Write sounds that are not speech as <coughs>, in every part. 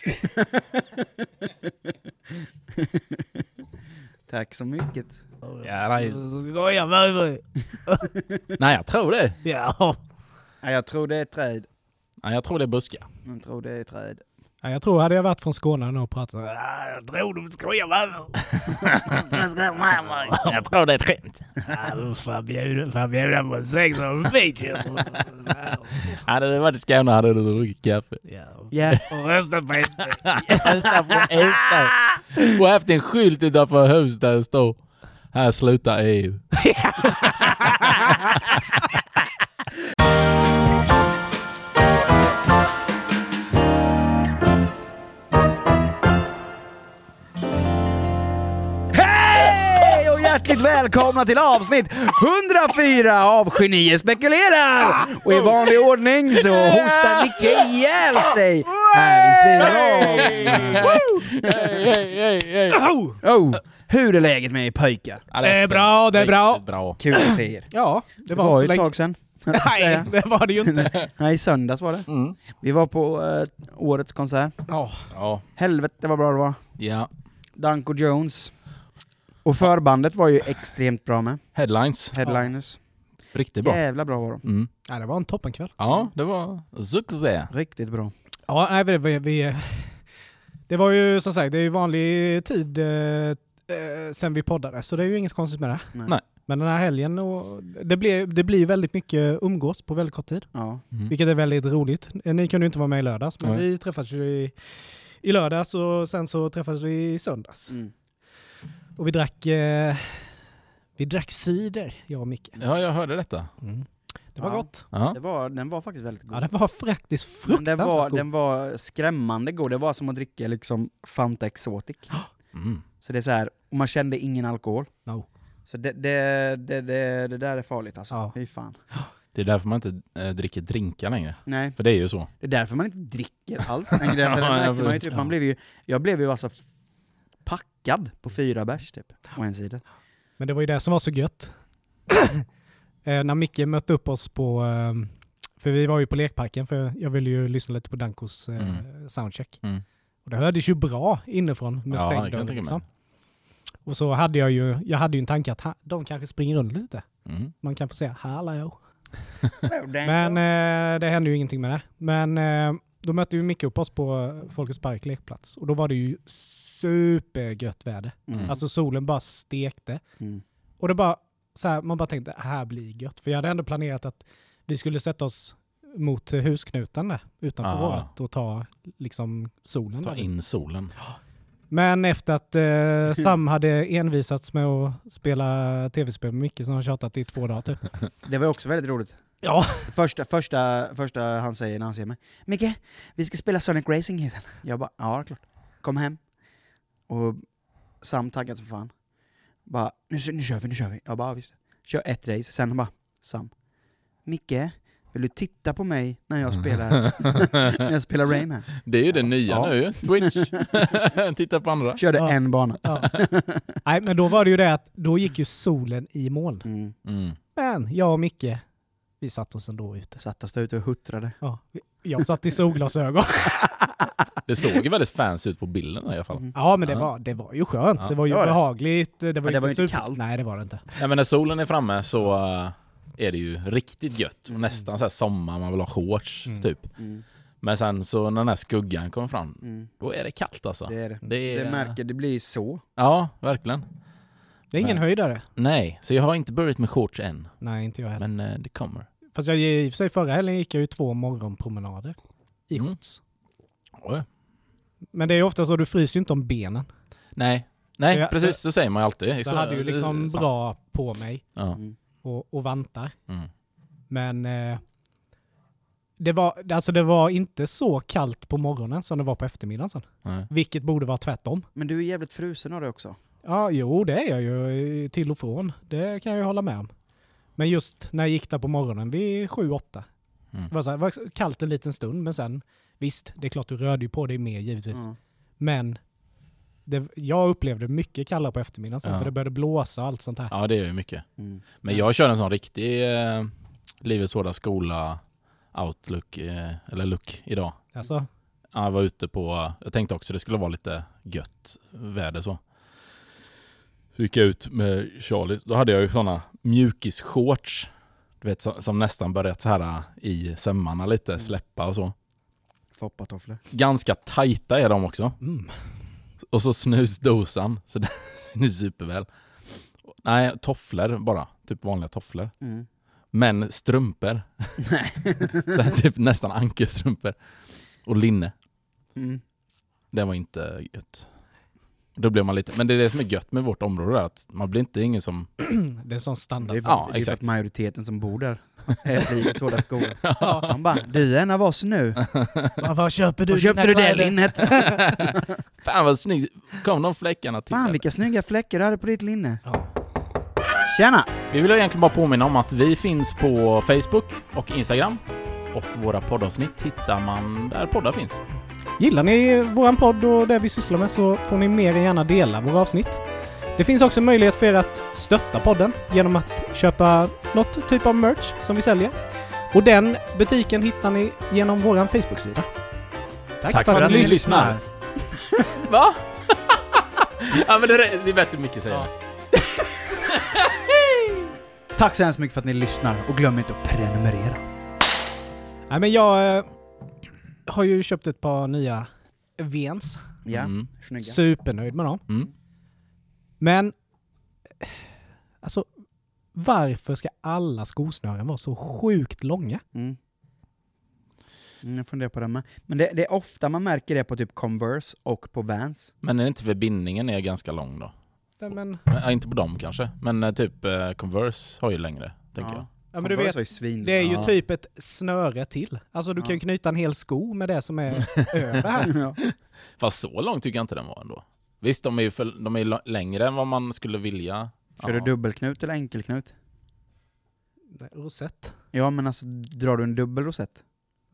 <laughs> Tack så mycket. Ja, nej. Skojar med mig? <laughs> nej, jag tror det. Ja. Ja, jag tror det är träd. Nej, jag tror det är buskar. Jag tror det är träd. Ja, jag tror hade jag varit från Skåne nu och pratat så "Ja, jag tror du skojar med mig. <laughs> Jag tror det är ett skämt. Ja, du får bjuda, på en sex och en fint. Hade det varit i Skåne hade du druckit kaffe. Ja. Ja. Och rösta på SD. Rösta på SD. Och haft en skylt utanför huset där det står Här slutar EU. <laughs> <laughs> hjärtligt välkomna till avsnitt 104 av Genier spekulerar! Och i vanlig ordning så hostar Nicke ihjäl sig här vid sidan. Oh, hur är läget med er pojkar? Ja, Det är bra, det är bra. Kul att se er. Ja, det Det var, ju ett länge. tag sedan. att Nej, det var det ju inte. <laughs> Nej, i söndags var det. Mm. Vi var på eh, årets konsert. Helvete vad bra det var. ja. Danko Jones. Och förbandet var ju extremt bra med. Headlines. Headliners. Riktigt bra. Jävla bra var de. Mm. ja, det var en toppenkväll. Ja, det var succé. Riktigt bra. Ja, nej, vi, vi, vi, det var ju som sagt, det är ju vanlig tid eh, eh, sen vi poddade, så det är ju inget konstigt med det. Nej. Nej. Men den här helgen, och det, blir, det blir väldigt mycket umgås på väldigt kort tid, Ja. Mm. vilket är väldigt roligt. Eh, Ni kunde ju inte vara med i lördags, men Nej. vi träffades ju i, i lördags och sen så träffades vi i söndags. Mm. Och vi drack, eh, vi drack cider, jag och Micke. Ja, jag hörde detta. Det var Ja. gott. Ja. Det var, den var faktiskt väldigt god. Ja, den var faktiskt Men fruktansvärt den, var, god. den var skrämmande god. Det var som att dricka liksom Fanta Exotic. <gasps> Mm. Så det är så här, och man kände ingen alkohol. No. Så det, det, det, det, det där är farligt alltså. Ja. Fy fan. <gasps> Det är därför man inte äh, dricker drinkar längre. Nej, För det är ju så. det är därför man inte dricker alls längre. <laughs> För det märkte man ju typ, man blev ju, jag blev ju alltså packad på fyra bärs typ, å en sida. Men det var ju det som var så gött. <coughs> eh, när Micke mötte upp oss på, eh, för vi var ju på lekparken för jag ville ju lyssna lite på Dankos eh, Mm. soundcheck. Mm. Och det hördes ju bra inifrån med Ja, stängd dörr, liksom. Och så hade jag ju, jag hade ju en tanke att ha, de kanske springer runt lite. Mm. Man kan få säga hallå. <laughs> Men eh, det hände ju ingenting med det. Men eh, då mötte ju Micke upp oss på Folkets Park lekplats och då var det ju supergött väder. Mm. Alltså solen bara stekte. Mm. Och det bara, så här, man bara tänkte, här blir gött. För jag hade ändå planerat att vi skulle sätta oss mot husknuten där utanför Ah. vårat och ta liksom solen. Ta där. in solen. Men efter att eh, <laughs> Sam hade envisats med att spela tv-spel med Micke som har tjatat i två dagar typ. Det var också väldigt roligt. Ja. Första, första, första han säger när han ser mig, Micke, vi ska spela Sonic Racing ikväll. Jag bara, ja klart. Kom hem. Och Sam taggad som fan. Bara, nu, nu kör vi, nu kör vi. Jag bara, ja, visst. Kör ett race, sen han bara, Sam. Micke, vill du titta på mig när jag spelar, <laughs> när jag spelar Rayman? Det är ju det nya Ja. nu Twitch. <laughs> Titta på andra. Körde Ja. en bana. ja. Nej men då var det ju det att då gick ju solen i moln. Mm. Mm. Men jag och Micke, vi satt oss ändå ute. Satt oss där ute och huttrade. Ja, jag satt i solglasögon. <laughs> Det såg ju väldigt fancy ut på bilden i alla fall. Mm. Ja men det Ja. var, det var ju skönt. Ja, det var ju det var behagligt. Det var, Men det var ju inte super- kallt. Nej det var det inte. Ja, men när solen är framme så äh, är det ju riktigt gött. Och Mm. nästan så här sommar, man vill ha shorts Mm. typ. Mm. Men sen så när den här skuggan kommer fram, Mm. då är det kallt alltså. Det är det. Det är- Det märker, det blir så. Ja, verkligen. Det är ingen Nej. höjdare. Nej, så jag har inte börjat med shorts än. Nej inte jag heller. Men eh, det kommer. Fast jag, i och för sig förra helgen gick jag ju två morgonpromenader i Mm. shorts. Oj. Men det är ju ofta så, du fryser ju inte om benen. Nej, nej Jag- precis så säger man ju alltid. Så jag hade ju det liksom sant. bra på mig Ja. Mm. och, och vantar. Mm. Men eh, det, var, alltså det var inte så kallt på morgonen som det var på eftermiddagen sen. Nej. Vilket borde vara tvärtom. Men du är jävligt frusen av det också. Ja, jo det är jag ju till och från. Det kan jag ju hålla med om. Men just när jag gick där på morgonen vid 7-8. Mm. Det var, så här, det var kallt en liten stund men sen visst, det är klart du rörde ju på dig mer givetvis. Ja. Men det, jag upplevde mycket kallare på eftermiddagen sen Ja. för det började blåsa och allt sånt här. ja, det är ju mycket. Mm. Men jag kör en sån riktig eh, Livets Hårda Skola outlook, eh, eller look idag. Alltså, Ja, Jag var ute på, jag tänkte också det skulle vara lite gött väder så. Så gick jag ut med Charlie, då hade jag ju sådana mjukis-shorts. Du vet som, som nästan börjat så här äh, i sömmarna lite, Mm. släppa och så. Foppatofflor. Ganska tajta är de också. Mm. Och så snusdosan, så det <laughs> är superväl. Nej, tofflor bara. Typ vanliga tofflor. Mm. Men strumpor. <laughs> så här, typ nästan ankelstrumpor. Och linne. Mm. Det var inte gött. Då blev man lite, men det är det som är gött med vårt område, att man blir inte ingen som... <clears throat> Det är en sån Det standard. är, för, Ja, det är för exakt. att majoriteten som bor där är i tvåda skor. Han bara, du är en av oss nu. <laughs> Vad, vad köper du? Var köpte dina du det kläder? linnet? <laughs> <laughs> Fan vad snyggt! Kom de fläckarna till. Fan vilka snygga fläckar du hade på ditt linne. Ja. Tjena! Vi vill egentligen bara påminna om att vi finns på Facebook och Instagram. Och våra poddavsnitt hittar man där poddar finns. Gillar ni våran podd och det vi sysslar med så får ni mer än gärna dela våra avsnitt. Det finns också möjlighet för er att stötta podden genom att köpa något typ av merch som vi säljer. Och den butiken hittar ni genom våran Facebook-sida. Tack, för, att ni lyssnar. <laughs> Va? <laughs> ja men det är, det är bättre Micke säger. Ja. Tack så hemskt mycket för att ni lyssnar och glöm inte att prenumerera. Nej men jag eh, har ju köpt ett par nya Vens. Ja, Mm. snygga. Supernöjd med dem. Mm. Men... Alltså, varför ska alla skosnören vara så sjukt långa? Mm. Mm, jag funderar på det med. Men det, det är ofta man märker det på typ Converse och på Vans. Men är det inte för bindningen är ganska lång då? Nej, men, Ja, inte på dem kanske, men eh, typ eh, Converse har ju längre, tänker jag. Ja, men du vet, det är ju Ja. typ ett snöre till. Alltså du kan ju Ja. knyta en hel sko med det som är <laughs> över här. ja. Fast så lång tycker jag inte den var ändå. Visst, de är ju för, de är längre än vad man skulle vilja. Kör du dubbelknut eller enkelknut? Rosett. Ja, men alltså drar du en dubbel rosett?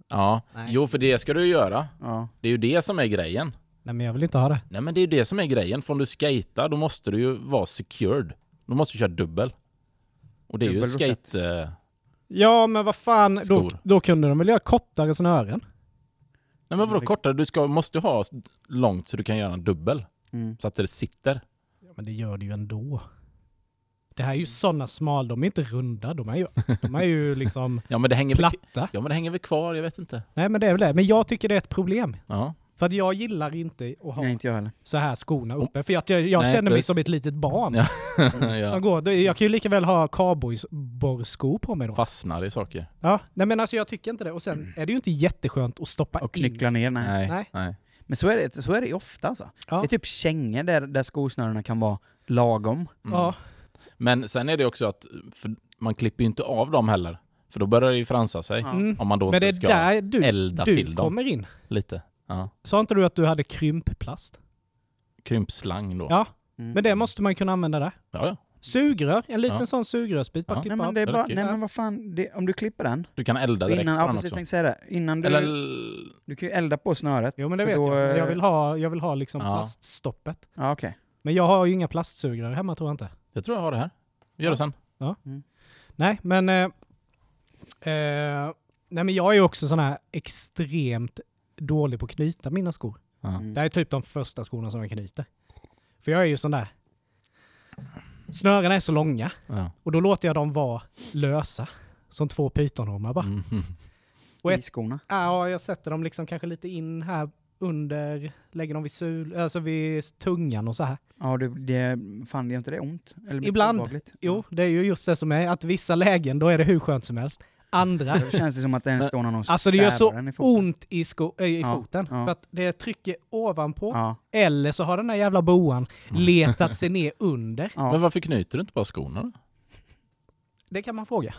Ja, Nej. jo för det ska du ju göra. Ja. Det är ju det som är grejen. Nej men jag vill inte ha det. Nej men det är ju det som är grejen, för om du skater då måste du ju vara secured. Då måste du köra dubbel. Och det är Dubbel ju skate... Eh, Ja men vad fan, då, då kunde de väl göra kortare snören? nej men vadå kortare? Du ska, måste ju ha långt så du kan göra en dubbel. Mm. Så att det sitter. Ja, men det gör det ju ändå. Det här är ju sådana smal, de är inte runda, de är ju, de är ju <laughs> liksom Ja men det hänger väl, platta. ja, men det hänger väl kvar, jag vet inte. Nej men det är väl det. Men jag tycker det är ett problem. Ja. För att jag gillar inte att ha Nej, inte jag heller. så här skorna uppe. För att jag, jag Nej, känner mig som ett litet barn. Ja. <laughs> Som ja. går. Jag kan ju lika väl ha cowboyborrskor på mig då. Fastnar i saker. Ja, nej men alltså jag tycker inte det. Och sen är det ju inte jätteskönt att stoppa Och in. knyckla ner, nej. Nej. Nej. nej. Men så är det, så är det ju ofta alltså. Ja. Det är typ kängor där, där skosnörena kan vara lagom. Mm. Ja, Men sen är det också att för man klipper ju inte av dem heller. För då börjar det ju fransa sig. Ja. mm. Om man då men det inte är ska där du, elda du till dem kommer in. lite. Ja. Sa inte du att du hade krympplast? Krympslang då. Ja, Mm. men det måste man kunna använda där. Ja, ja. Sugrör, en liten Ja. sån sugrörsbit. Bara Ja. klippa Nej men det är bara, nej men vad fan, det, om du klipper den, Du kan elda direkt innan, på ja precis, också. säga det, innan du, Eller... du kan ju elda på snöret. Jo men det vet då, jag. Jag eh, vill ha, jag vill ha liksom Ja. plaststoppet. Ja okej. Men jag har ju inga plastsugrör hemma tror jag inte. Jag tror jag har det här. Vi gör det sen. Nej, men... Eh, eh, nej, men jag är ju också sån här extremt dålig på att knyta mina skor. Mm. Det här är typ de första skorna som jag knyter. För jag är ju sån där... Snörena är så långa Ja. och då låter jag dem vara lösa. Som två pytonormar bara. Mm. Och ett- I skorna. Ja, jag sätter dem liksom kanske lite in här under, lägger dem vid, sul, alltså vid tungan och så här. Ja du, det, fan det gör inte det ont? Eller det Ibland. obehagligt? Jo, det är ju just det som är att vissa lägen då är det hur skönt som helst. Andra, Då känns det som att den står någon och Alltså, det gör så i ont i, sko- äh, i Ja, foten. ja. För att det trycker ovanpå. Ja, Eller så har den där jävla boan letat sig ner under. ja. Men varför knyter du inte bara skorna då? Det kan man fråga.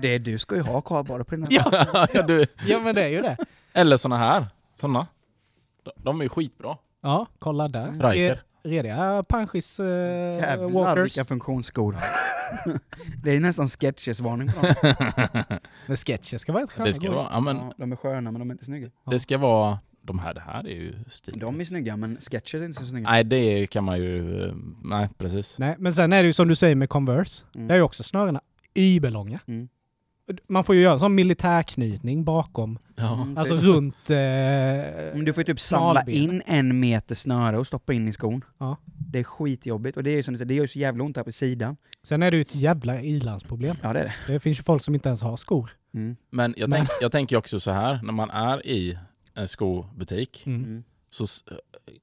Det, du ska ju ha kardborre på dina Ja, <laughs> ja, du. ja men det är ju det. Eller såna här. Såna. De, de är ju skitbra. Ja, kolla där. Riker. Re- Rediga Panschis uh, Jävlar Walkers. vilka funktionsskor. <laughs> det är nästan sketches-varning på dem. <laughs> Men sketcher ska vara ett sköna det ska vara, ja, men Ja, de är sköna men de är inte snygga. Det ska vara, de här, det här är ju stil. De är snygga men sketches är inte så snygga. Nej, det kan man ju, nej precis. Nej, men sen är det ju som du säger med Converse. Mm. Det är ju också snörena überlånga. Mm. man får ju göra en sån militärknytning bakom. Ja. Mm, Alltså det- runt... Eh, Men du får ju typ samla in en meter snöre och stoppa in i skon. Ja. Det är skitjobbigt och det är ju som du säger, det gör ju så jävla ont här på sidan. Sen är det ju ett jävla ilandsproblem. Ja det är det. Det finns ju folk som inte ens har skor. Mm. Men jag, Men- Tänk, jag tänker också så här, när man är i en skobutik, Mm. Mm. så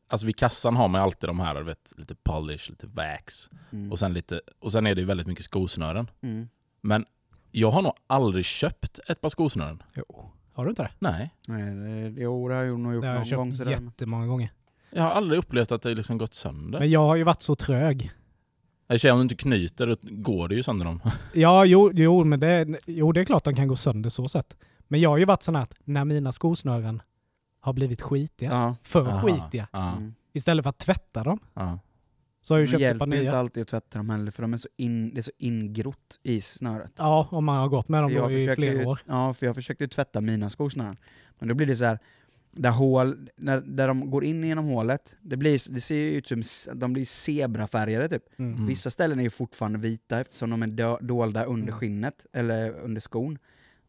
alltså vid kassan har man alltid de här, du vet, lite polish, lite wax Mm. och sen, lite, och sen är det ju väldigt mycket skosnören. Mm. Men jag har nog aldrig köpt ett par skosnören. Jo. Har du inte det? Nej. Nej, det, jo, det har jag nog gjort Det har jag någon gång. köpt Sådär. jättemånga gånger. Jag har aldrig upplevt att det liksom gått sönder. Men jag har ju varit så trög. Sig, om du inte knyter, då går det ju sönder dem. <laughs> Ja, jo, jo, men det, jo, det är klart de kan gå sönder så sätt. Men jag har ju varit sån här att när mina skosnören har blivit skitiga, Ja. för Aha. skitiga, Ja, istället för att tvätta dem, ja. så har jag Det ju köpt ett hjälper par ju inte nya. alltid att tvätta dem heller för de är så in, det är så ingrott i snöret. Ja, om man har gått med dem då i flera ju, år. Ja, för jag försökte ju tvätta mina skosnören. Men då blir det så här, där, hål, när, där de går in genom hålet, det, blir, det ser ju ut som de blir zebrafärgade typ. Mm. Mm. Vissa ställen är ju fortfarande vita eftersom de är dolda under Mm. skinnet, eller under skon.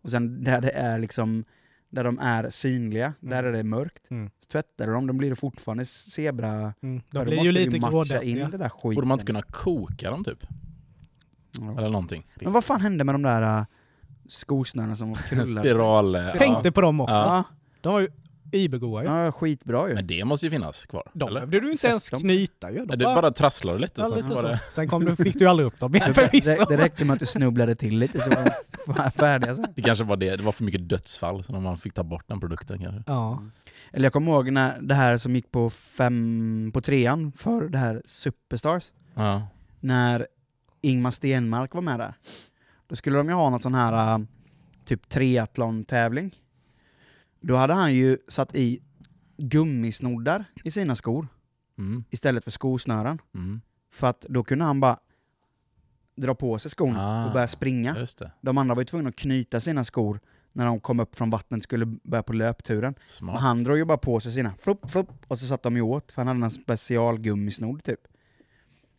Och sen där det är liksom, där de är synliga, där är det mörkt. Mm. Så tvättar du dem, blir det fortfarande zebra... Mm. De då blir ju lite grådassiga. in det där skiten. Borde man inte kunna koka dem typ? Ja. Eller någonting? Men vad fan hände med de där uh, skosnörena som <laughs> krullade? Spiral... Tänkte på dem också. Ja, De var ju ibergoa ju. ja, skitbra ju. Men det måste ju finnas kvar. De eller? behövde du inte Sätt ens dem. knyta ju. De Nej, det bara trasslade lite. ja, sen lite så det... Sen kom du, fick du ju aldrig upp dem igen <laughs> Det, <laughs> förvisso. det, det räckte med att du snubblade till lite så var de färdiga sen. det kanske var det. Det var för mycket dödsfall så man fick ta bort den produkten kanske. Ja. Eller jag kommer ihåg när det här som gick på fem, på trean för det här Superstars. Ja. När Ingmar Stenmark var med där. Då skulle de ju ha någon sån här äh, typ triathlon-tävling. Då hade han ju satt i gummisnoddar i sina skor Mm. istället för skosnören. Mm. För att då kunde han bara dra på sig skorna Ah. och börja springa. De andra var ju tvungna att knyta sina skor när de kom upp från vattnet och skulle börja på löpturen. Men han drog ju bara på sig sina, flupp, flupp, och så satt de ju åt, för han hade en specialgummisnodd typ.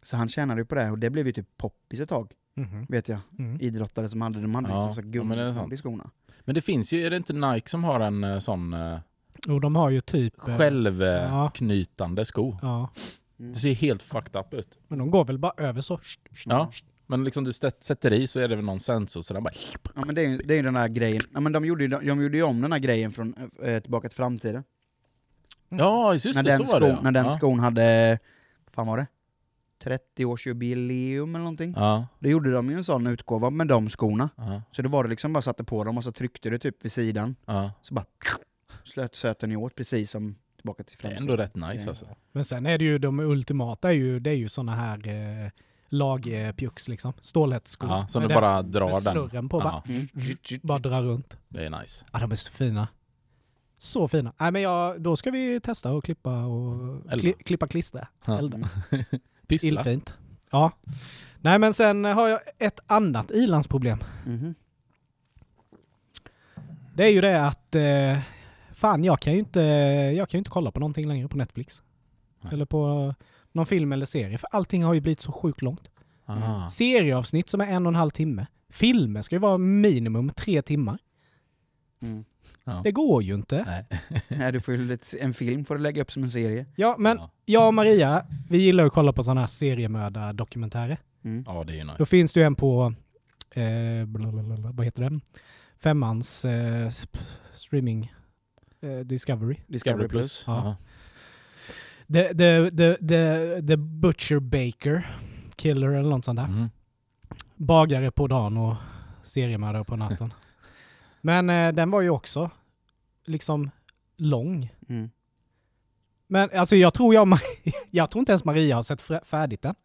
Så han tjänade ju på det, och det blev ju typ poppis ett tag, Mhm. vet jag. Mm. Idrottare som hade, de hade Ja, liksom ja, gummisnodd i skorna. Men det finns ju, är det inte Nike som har en eh, sån eh, Och de har ju typ... eh, självknytande sko? Ja. Mm. Det ser helt fucked up ut. Men de går väl bara över så. Ja. Men liksom du sätter i så är det väl någon sensor så den bara... Ja men det är ju det är ju den där grejen, ja, men de gjorde ju de gjorde ju om den här grejen från äh, Tillbaka till framtiden. Ja, just när det, den, så var det skon, när den ja. skon hade, vad fan var det? 30-årsjubileum eller någonting. Ja, Då gjorde de ju en sån utgåva med de skorna. ja, Så det var det liksom bara satte på dem och så tryckte det typ vid sidan. ja. Så bara slöt söt den ju åt precis som Tillbaka till Det är framtiden. ändå rätt nice alltså. Men sen är det ju de ultimata är ju, det är ju såna här eh, lagpjucks liksom. Stålhättskor. Ja, som du den- bara med drar den. snurren på bara, Ja, Mm. bara drar runt. det är nice. Ja, de är så fina. Så fina. Nej, men jag, då ska vi testa och klippa och kli, klippa klistra. Ja. Elda. <laughs> Pyssla. Illfint. Ja. Nej, men sen har jag ett annat ilandsproblem. Mhm. Det är ju det att eh, fan, jag kan ju inte, jag kan ju inte kolla på någonting längre på Netflix. Nej. Eller på någon film eller serie, för allting har ju blivit så sjukt långt. Ah. Serieavsnitt som är en och en halv timme. Filmer ska ju vara minimum tre timmar. Mm. Ja. Det går ju inte. Nej. <laughs> Nej, du får ju lite, en film får du lägga upp som en serie. Ja, men Ja. jag och Maria, vi gillar att kolla på sådana här seriemördardokumentärer. Mm. ja, det är ju nice. Då finns det ju en på, eh, blablabla, vad heter den? Femmans eh, streaming eh, Discovery. Discovery Plus. Ja. The, the, the, the, the Butcher Baker Killer eller något sånt där. Mhm. Bagare på dagen och seriemördare på natten. <laughs> Men eh, den var ju också liksom lång. Mm. Men alltså jag tror jag, <laughs> jag tror inte ens Maria har sett färdigt den.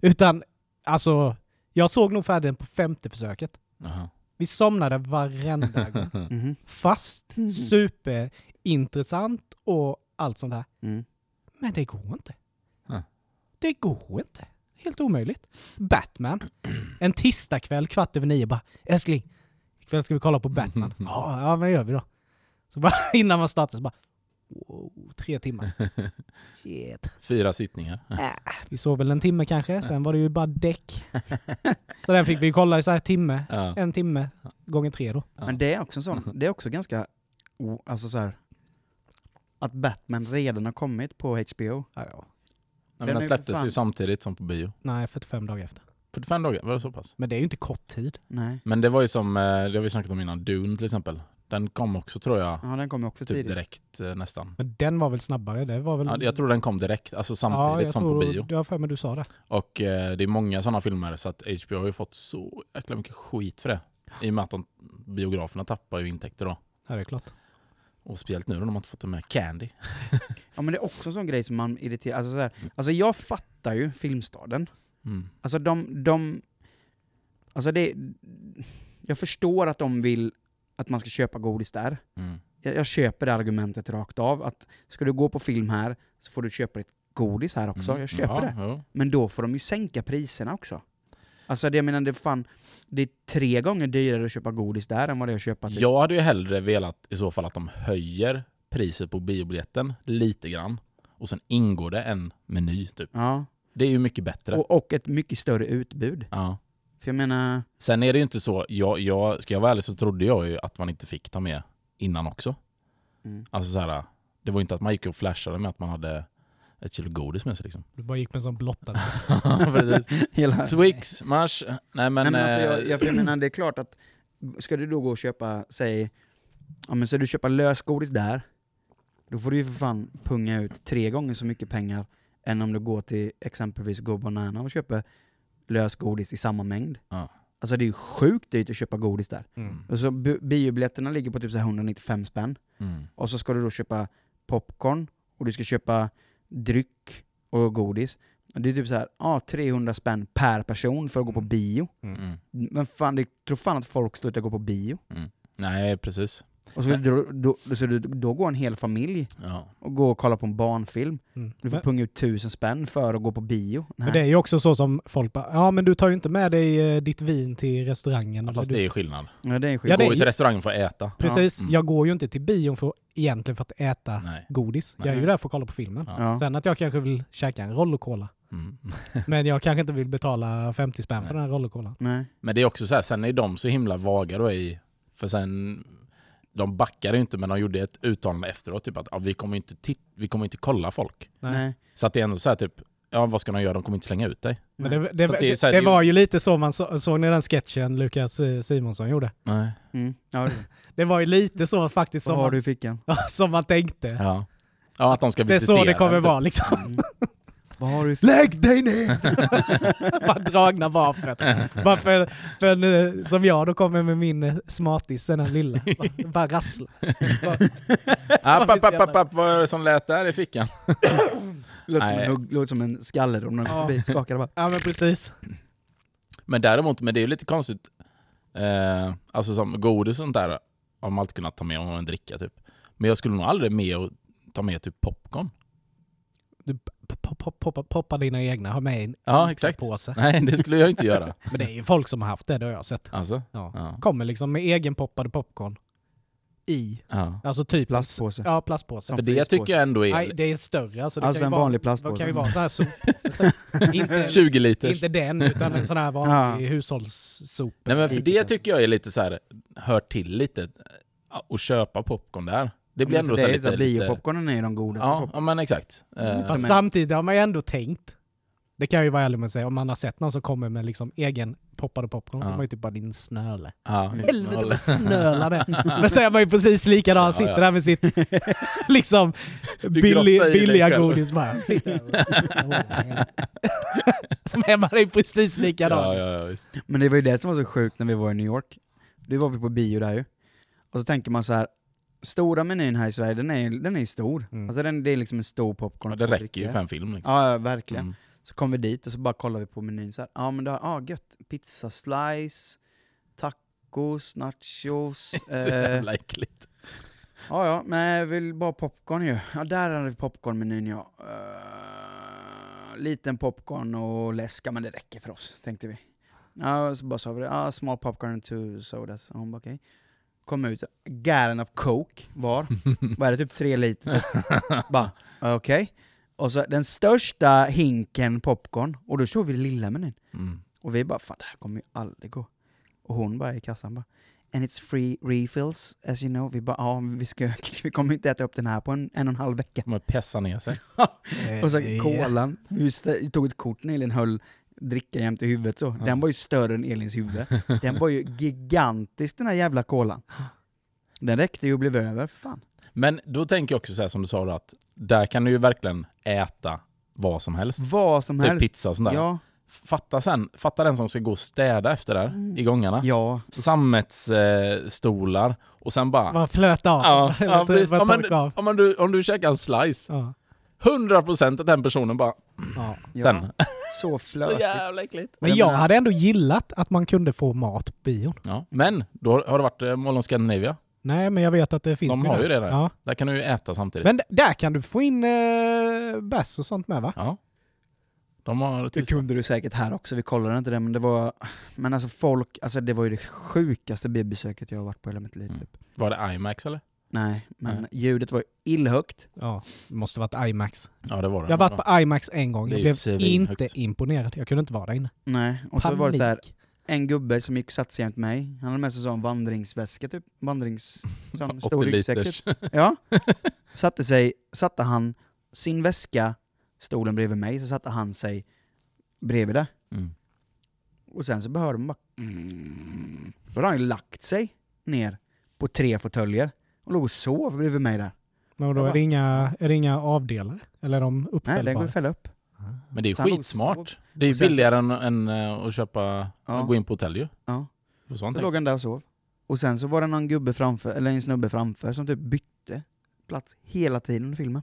Utan alltså, jag såg nog färdigt den på femte försöket. Jaha. Vi somnade varenda gång. <laughs> Mhm. Fast superintressant och allt sånt där. Mm. Men det går inte. Huh. Det går inte. Helt omöjligt. Batman. En tisdagkväll kvart över nio bara älskling, ikväll ska vi kolla på Batman. ja, ja, vad gör vi då? Så bara <laughs> innan man startar så bara wow, tre timmar. <laughs> Shit. Fyra sittningar. Vi sov väl en timme kanske, sen var det ju bara däck. <laughs> Så den fick vi kolla i så här timme, Ja. en timme, gånger tre då. Men det är också en sån, det är också ganska, alltså så här, att Batman redan har kommit på HBO. Ja, ja. Nej, men Den släpptes ju samtidigt som på bio. Nej, 45 dagar efter. 45 dagar, var det så pass? Men det är ju inte kort tid. Nej. Men det var ju som, eh, det har vi snackat om innan, Dune till exempel. Den kom också tror jag, Ja, den kom också typ tidigt. direkt eh, nästan. Men den var väl snabbare? Det var väl... Ja, jag tror den kom direkt, alltså ja, samtidigt jag som tror, på bio. Jag har för mig du sa det. Och eh, det är många sådana filmer så att HBO har ju fått så jäkla mycket skit för det. I och med att de, biograferna tappar ju intäkter då. Ja, det är klart. Och speciellt nu då de har inte fått med Candy. <laughs> Ja men det är också en sån grej som man irriterar, alltså, så här, alltså jag fattar ju Filmstaden. Mm. Alltså de, de alltså det, jag förstår att de vill att man ska köpa godis där. Mm. Jag, jag köper det argumentet rakt av, att ska du gå på film här så får du köpa ditt godis här också. Mm. Jag köper ja, det. Ja. Men då får de ju sänka priserna också. Alltså det, jag menar, det, fan, det är tre gånger dyrare att köpa godis där än vad det är att köpa till... Jag hade ju hellre velat i så fall att de höjer priset på biobiljetten lite grann. Och sen ingår det en meny typ. Ja. Det är ju mycket bättre. Och, och ett mycket större utbud. Ja. För jag menar, Sen är det ju inte så, jag, jag, ska jag vara ärlig så trodde jag ju att man inte fick ta med innan också. mm. Alltså så här, det var inte att man gick och flashade med att man hade ett kilo godis med sig liksom. Du bara gick med en sån <laughs> <laughs> hela... Twix, mars. Nej men... Nej, men alltså, eh, jag, jag, jag menar, det är klart att ska du då gå och köpa, säg, ja men så du köpa lösgodis där, då får du ju för fan punga ut tre gånger så mycket pengar än om du går till exempelvis Go Banana och köper lösgodis i samma mängd. Ja. Alltså det är ju sjukt dyrt att köpa godis där. Mm. Och så bi- biobiljetterna ligger på typ så här 195 spänn. mm. Och så ska du då köpa popcorn, och du ska köpa dryck och godis. Och Det är typ så här, ja 300 spänn per person för att gå på Mm. bio. Mm. Men fan, det tror fan att folk slutar gå på bio. Nej precis. Och så, då, då, så då, då går en hel familj Ja. och går och kollar på en barnfilm. Mm. Du får Men, punga ut tusen spänn för att gå på bio. men det är ju också så som folk bara, ja men du tar ju inte med dig eh, ditt vin till restaurangen. Ja, eller Fast du, det är skillnad. Ja, det är Ja, skit. det Gå är ju till restaurangen för att äta. Precis, Mm. jag går ju inte till bion för, egentligen för att äta Nej. godis. Jag är ju där för att kolla på filmen. Sen att jag kanske vill käka en rollercola. Mm. <laughs> Men jag kanske inte vill betala 50 spänn för Nej. den här rollercolan. Nej. Men det är också så här, sen är de så himla vaga då i... För sen... De backade inte men de gjorde ett uttalande efteråt typ att ja, vi, kommer inte vi kommer inte kolla folk. Nej. Så att det är ändå så här typ, ja vad ska de göra? De kommer inte slänga ut dig. Men det, det, det, det här, det var ju lite så man så, såg ni den sketchen Lukas eh, Simonsson gjorde. Nej. Mm. Ja, det, <laughs> Det var ju lite så faktiskt som har man, du fickan? <laughs> som man tänkte. Ja. Ja, att de ska Det är så det visitera, kommer vara liksom. Mm. Vad har du fickan? Lägg dig ner! <laughs> Bara dragna vapen. Bara för, för en, eh, som jag då kommer med min eh, smartis, den här lilla. Bara, <laughs> bara rassla. Bara, App, app, app, app, app, vad är det som lät där i fickan? Låter som, en, låter som en skalledom när de går Ja. förbi. Skakar bara. ja men precis. Men däremot, men det är ju lite konstigt. Eh, alltså som godis och sånt där har man alltid kunnat ta med om en dricka typ. Men jag skulle nog aldrig med och ta med typ popcorn. Du poppa pop, pop, poppa dina egna, ha med en Ja, exakt. påse. Nej, det skulle jag inte göra. <laughs> Men det är ju folk som har haft det, det har jag sett. Alltså? Ja. Ja. Kommer liksom med egen poppade popcorn i. ja. Alltså typ... Plastpåse. Ja, plastpåse. För det fryspåse. tycker jag ändå är Nej, det är större. Alltså, det Alltså kan en vara, vanlig plastpåse. kan ju vara? Sån här soppåse. <laughs> inte, 20 liters. inte den, utan en sån här vanlig Ja. hushållssop. Nej men för det alltså. tycker jag är lite så här, hör till lite, att köpa popcorn där. Det blir ändå så det är så lite... biopopcornen är de goda. ja, ja, men exakt. Eh, Mm. Fast Men- samtidigt har man ju ändå tänkt. Det kan jag ju vara ärlig med att säga. Om man har sett någon som kommer med liksom egen poppade popcorn, så Ja. är man ju typ bara din snöle. ja. Helvete vad <laughs> snölar det Men så är man ju precis likadan, Ja, sitter ja. där med sitt <laughs> liksom billig, billiga godis bara. <laughs> Så är man ju precis likadan. Ja, ja, ja, visst. Men det var ju det som var så sjukt när vi var i New York. Då var vi på bio där ju. Och så tänker man så här. Stora menyn här i Sverige, den är, den är stor. Mm. Alltså den, det är liksom en stor popcorn. Ja, det räcker ju för en film. Liksom. Ja, verkligen. Mm. Så kom vi dit och så bara kollade vi på menyn så här. Ja men det har, ja gött. Pizza slice, tacos, nachos. <laughs> Så eh, jävla äckligt. ja ja, men jag vill bara popcorn ju. Ja där hade vi popcornmenyn ja. Uh, liten popcorn och läsk, ja men det räcker för oss, tänkte vi. Ja, så bara sa vi det. Ja, small popcorn and two sodas. Och hon bara okej. Kom ut, gallon of coke var. <laughs> Vad är det, typ tre liter? <laughs> bara, okej. Och så den största hinken popcorn, och då såg vi lilla menyn. Mm. Och vi bara, fan det här kommer ju aldrig gå. Och hon bara i kassan bara, and it's free refills as you know. Vi bara, ja vi, ska, <laughs> vi kommer inte äta upp den här på en, en och en halv vecka. De har pessat ner sig. Och så Eh, kolan, vi tog ett kort Elin höll dricka jämte huvudet så. Den var ju större än Elins huvud. Den var ju <laughs> gigantisk den här jävla kolan. Den räckte ju och blev över, fan. Men då tänker jag också så här som du sa då, att där kan du ju verkligen äta vad som helst. Vad som Typ helst. pizza och sånt där. Ja, Fatta sen, fatta den som ska gå och städa efter där i gångarna. ja. Sammetsstolar eh, och sen bara... Bara flöta av. Ja, <laughs> ja, Bara precis. av. ja, men du, om du käkar en slice, Ja. 100% att den personen bara... Ja. ja. Sen. Så <laughs> Så flötigt. jävla äckligt. Men jag hade ändå gillat att man kunde få mat på bion. Ja. Men, då har, har det varit eh, Mall of Scandinavia. Nej, men jag vet att det finns De har där. ju det där. Ja. Där kan du ju äta samtidigt. Men d- där kan du få in eh, bärs och sånt med va? Ja. De har Det kunde du säkert här också, vi kollade inte det, men det var... Men alltså folk, alltså det var ju det sjukaste biobesöket jag har varit på hela mitt liv. Mm. Typ. Var det IMAX eller? Nej, men Nej. ljudet var illhögt. Ja, det måste varit IMAX. Ja det var det. Jag har varit på IMAX en gång. Jag blev inte imponerad. Jag kunde inte vara där inne. Nej, och så var det så här, Panik. en gubbe som gick och satte sig jämte mig. Han hade med sig en sån vandringsväska typ. Vandrings... Sån <laughs> stor 80 ryggsäck typ. <laughs> Ja. Satte sig, satte han sin väska, stolen bredvid mig, så satte han sig bredvid där. Mm. Och sen så behörde man bara... Mm. Då hade han ju lagt sig ner på tre fåtöljer och låg och sov bredvid mig där. Men då är det, inga, är det inga avdelare? Eller är de Nej, den går uppfällbara? ju fälla upp. Men det är och skitsmart. Det är ju billigare än, än eh, att köpa, Ja. att gå in på hotell ju. Ja. För sånt Så låg han där och sov. Och sen så var det någon gubbe framför, eller en snubbe framför som typ bytte plats hela tiden under filmen.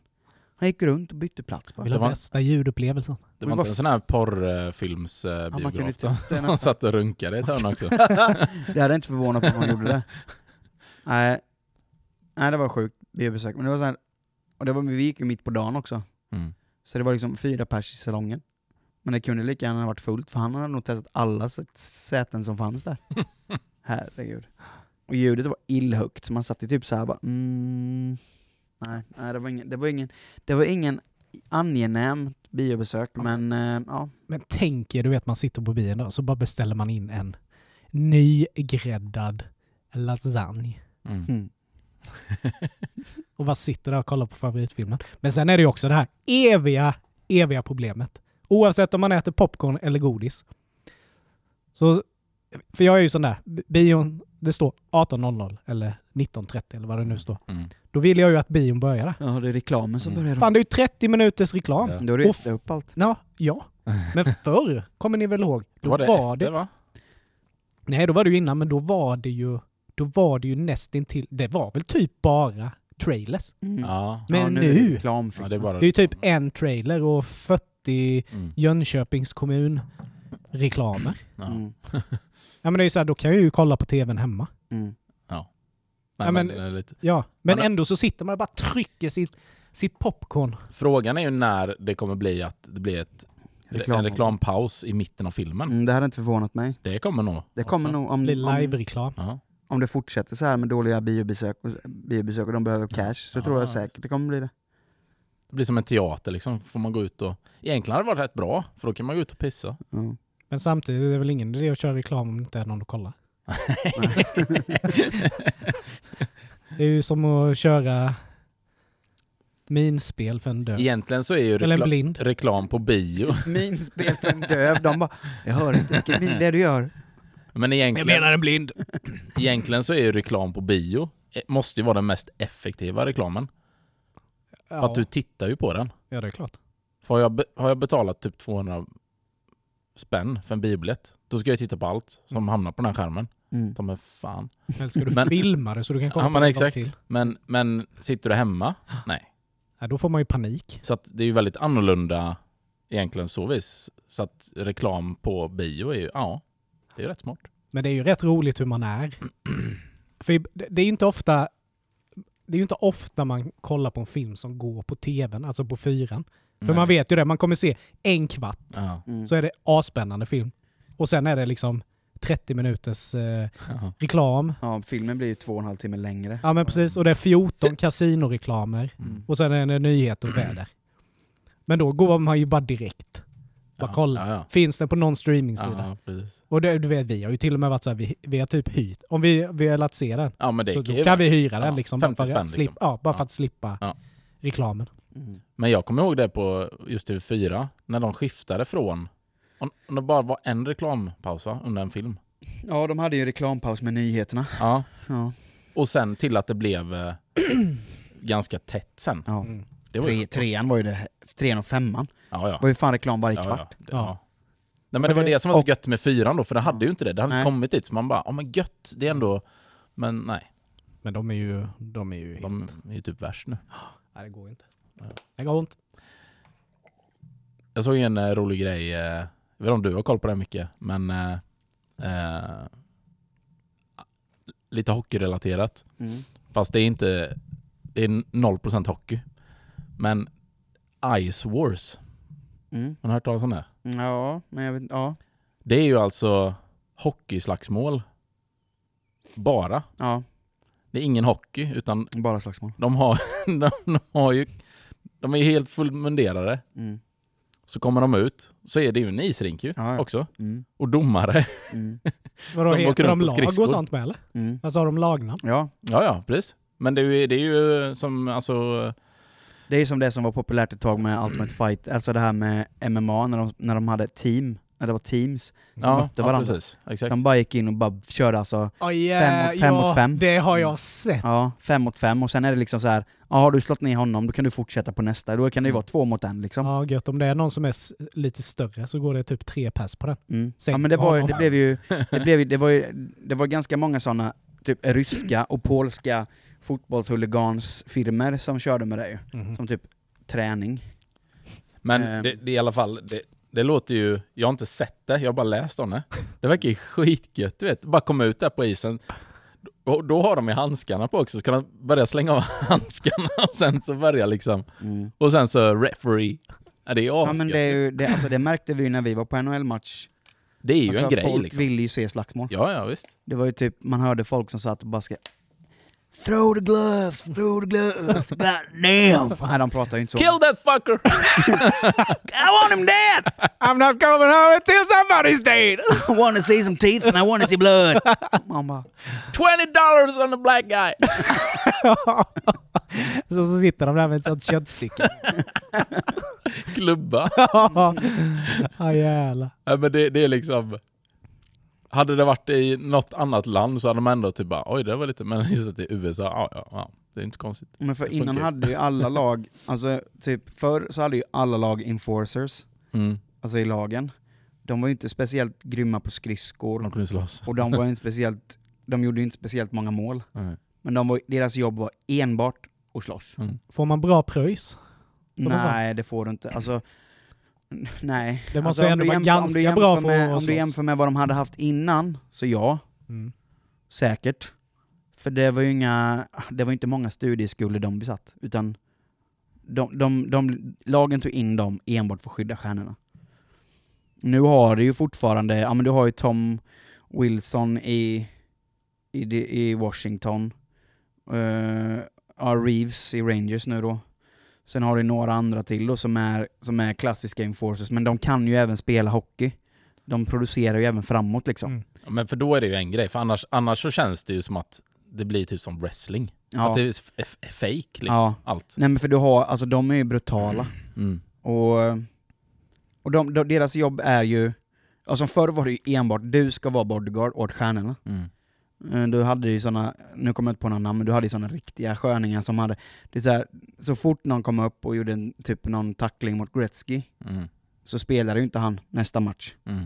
Han gick runt och bytte plats bara. Vill Det ha var- bästa ljudupplevelsen. Det var inte en sån här Ja, porrfilmsbiograf kunde då? det <laughs> Han satt och runkade i ett hörn också. <laughs> det hade inte förvånat mig om han gjorde det. <laughs> Nej, Nej det var sjukt biobesök. Men det var så här, och det var, vi gick ju mitt på dagen också. Mm. Så det var liksom fyra pers i salongen. Men det kunde lika gärna ha varit fullt, för han hade nog testat alla säten som fanns där. <laughs> Herregud. Och ljudet var illhögt, så man satt i typ såhär bara mm, nej, nej det, var ingen, det, var ingen, det var ingen angenämt biobesök, men eh, ja. Men tänk er, du vet man sitter på bion då, så bara beställer man in en nygräddad lasagne. Mm. Mm. <laughs> Och bara sitter där och kollar på favoritfilmen. Men sen är det ju också det här eviga, eviga problemet. Oavsett om man äter popcorn eller godis. Så, för jag är ju sån där, bi- bion, det står 18.00 eller 19.30 eller vad det nu står. Mm. Då vill jag ju att bion börjar där. Ja, det är reklamen som Mm. börjar. Fan, det är ju 30 minuters reklam. Ja. Då har du Och upp allt. Ja, ja. <laughs> Men förr, kommer ni väl ihåg? Då Var det var efter det, va? Nej, då var det ju innan, men då var det ju, då var det ju nästintill, det var väl typ bara trailers. Mm. Ja. Men ja, nu- är det ja, det är bara Det är ju typ en trailer och 40 Mm. Jönköpings kommun reklamer. Ja. Mm. <laughs> Ja men det är ju så här, då kan jag ju kolla på tvn hemma. Mm. Nej, Ja, men, men- eh, lite. Ja, men Men- ändå så sitter man och bara trycker sitt, sitt popcorn. Frågan är ju när det kommer bli att det blir ett, Reklam. en reklampaus i mitten av filmen. Mm, det hade inte förvånat mig. Det kommer nog. Det kommer nog om, live-reklam. Ja. Om det fortsätter så här med dåliga biobesök biobesök och de behöver cash så Ja, tror jag säkert det kommer bli det. Det blir som en teater liksom. Får man gå ut och... Egentligen hade det varit rätt bra, för då kan man gå ut och pissa. Ja. Men samtidigt är det väl ingen idé att köra reklam om det inte är någon att kolla. <laughs> Det är ju som att köra minspel för en döv. Egentligen så är ju rekla blind. reklam på bio. Min spel för en döv, de bara Jag hör inte vilken min det är du gör. Men egentligen, en blind. <clears throat> egentligen så är ju reklam på bio eh, måste ju vara den mest effektiva reklamen. För Ja, att du tittar ju på den. ja, det är klart. För har jag, har jag betalat typ 200 spänn för en biobiljett, då ska jag titta på allt som hamnar på den här skärmen. Mm. Ta mig fan. Eller ska du Men- filma det så du kan kolla Ja på det exakt. till? Men, men sitter du hemma? Nej. Ja, då får man ju panik. Så att det är ju väldigt annorlunda egentligen så vis. Så att reklam på bio är ju, ja, det är ju rätt smart. Men det är ju rätt roligt hur man är. <clears throat> För det är ju inte ofta det är ju inte ofta man kollar på en film som går på tvn, alltså på fyran. För Nej. man vet ju det, man kommer se en kvart, Ja. Mm. så är det asspännande film. Och sen är det liksom 30 minuters eh, Ja. reklam. Ja, filmen blir ju två och en halv timme längre. Ja men precis, och det är 14 kasinoreklamer. Mm. Och sen är det nyheter och väder. Men då går man ju bara direkt. Bara Ja, kolla. Ja, ja. Finns den på någon streamingsida? Och det, du vet, vi har ju till och med varit så här, vi, vi har typ hyrt. Om vi, velat se den, Ja, men det så kan då kan vi hyra den ja, liksom. bara 50 för att spänn, slippa, liksom. Ja, bara för Ja. att slippa Ja. reklamen. Mm. Men jag kommer ihåg det på just TV4, när de skiftade från... Om om det bara var en reklampaus va? under en film. Ja, de hade ju reklampaus med nyheterna. Ja. Ja. Och sen till att det blev eh, <clears throat> ganska tätt sen. Ja. Mm. Det var ju... Tre, trean var ju det, trean och femman. Ja, ja. Det var ju fan reklam varje ja, kvart. ja. Ja. Nej, men det var det som var så Och- gött med fyran då, för det hade ju inte det. Det hade Nej. inte kommit dit. Så man bara, ja men gött, det är ändå... Men nej, Men de är ju, de är ju de är ju typ värst nu. Nej, det går inte. Ja. Det går inte. Jag såg en eh, rolig grej, eh, jag vet inte om du har koll på det mycket, men eh, eh, lite hockeyrelaterat. Mm. Fast det är inte, det är 0% hockey. Men Ice Wars, Mm. har ni hört talas om det? Ja, men jag vet ja. Det är ju alltså hockeyslagsmål. Bara. ja, Det är ingen hockey, utan bara slagsmål. de har, <laughs> de, de har ju, de är ju helt fullmunderade. Mm. Så kommer de ut, så är det ju en isrink ju Ja, ja. också. Mm. Och domare. Mm. <laughs> Vadå, heter de lag skridskor. och sånt med eller? Mm. Alltså har de lagnamn? Ja, Ja, ja, precis. Men det är ju, det är ju som alltså... det är ju som det som var populärt ett tag med Ultimate Fight, alltså det här med MMA när de, när de hade team, när det var teams som Ja, mötte ja varandra. precis. Exakt. De bara gick in och bara körde alltså, Oh, Fem mot- fem mot fem. Det har jag sett. ja, fem mot fem och sen är det liksom så här. ja har du slått ner honom då kan du fortsätta på nästa, då kan det ju Mm. vara två mot en liksom. Ja, gött. Om det är någon som är lite större så går det typ tre pass på den. Mm. Ja men det var det blev ju, det blev det var ju, <laughs> det var ganska många sådana typ ryska och polska fotbollshuligansfirmer som körde med det ju. Mhm. Som typ träning. Men Ehm. det, det är i alla fall, det, det låter ju, jag har inte sett det, jag har bara läst om det. Det verkar ju skitgött, du vet. Bara komma ut där på isen. Och då har de ju handskarna på också, så kan de börja slänga av <laughs> handskarna och sen så börja liksom, Mm. och sen så referee. Ja, det är Ja men det, är ju, det, alltså, det märkte vi ju när vi var på NHL-match. det är ju Alltså, en grej folk liksom. ville ju se slagsmål. Ja, ja visst. Det var ju typ, man hörde folk som satt och bara ska Throw the gloves, throw the gloves, god damn! <laughs> Nej de pratar ju inte så. Kill that fucker! <laughs> I want him dead! I'm not coming home until somebody's dead! <laughs> I want to see some teeth and I want to see blood! Man bara, 20 dollars on the black guy! så, så sitter de där med ett sånt köttstycke. Klubba. Ja jävlar. Ja, men det, det är liksom... Hade det varit i något annat land så hade de ändå typ bara oj det var lite, men <laughs> just att det är USA, ja, ja, ja det är inte konstigt. men för innan hade ju alla <laughs> lag, alltså typ förr så hade ju alla lag enforcers, Mm. alltså i lagen. De var ju inte speciellt grymma på skridskor, De kunde slåss. och de var ju inte <laughs> speciellt, de gjorde ju inte speciellt många mål. Mm. Men de var, deras jobb var enbart att slåss. Mm. Får man bra pröjs? Man? Nej, det får du inte. Alltså, <laughs> nej. Det måste alltså, om ändå vara ganska bra för med, Om du jämför med vad de hade haft innan, så ja, Mm. säkert. För det var ju inga, det var inte många studieskulder de besatt, utan de, de, de, lagen tog in dem enbart för att skydda stjärnorna. Nu har du ju fortfarande, ja men du har ju Tom Wilson i, i, i Washington, uh, Reeves i Rangers nu då. Sen har du några andra till då som är, som är klassiska enforcers, men de kan ju även spela hockey. De producerar ju även framåt liksom. Mm. Ja, Men för då är det ju en grej, för annars, annars så känns det ju som att det blir typ som wrestling. Ja. Att det är f- fake liksom, ja. allt. Nej men för du har, alltså de är ju brutala. Mm. Och, och de, de, deras jobb är ju, alltså förr var det ju enbart du ska vara bodyguard åt stjärnorna. Mm. Eh, Du hade ju såna, nu kommer jag inte på några namn, men du hade ju såna riktiga sköningar som hade, det är så, här, så fort någon kom upp och gjorde en, typ någon tackling mot Gretzky, Mm. så spelade ju inte han nästa match. Mm.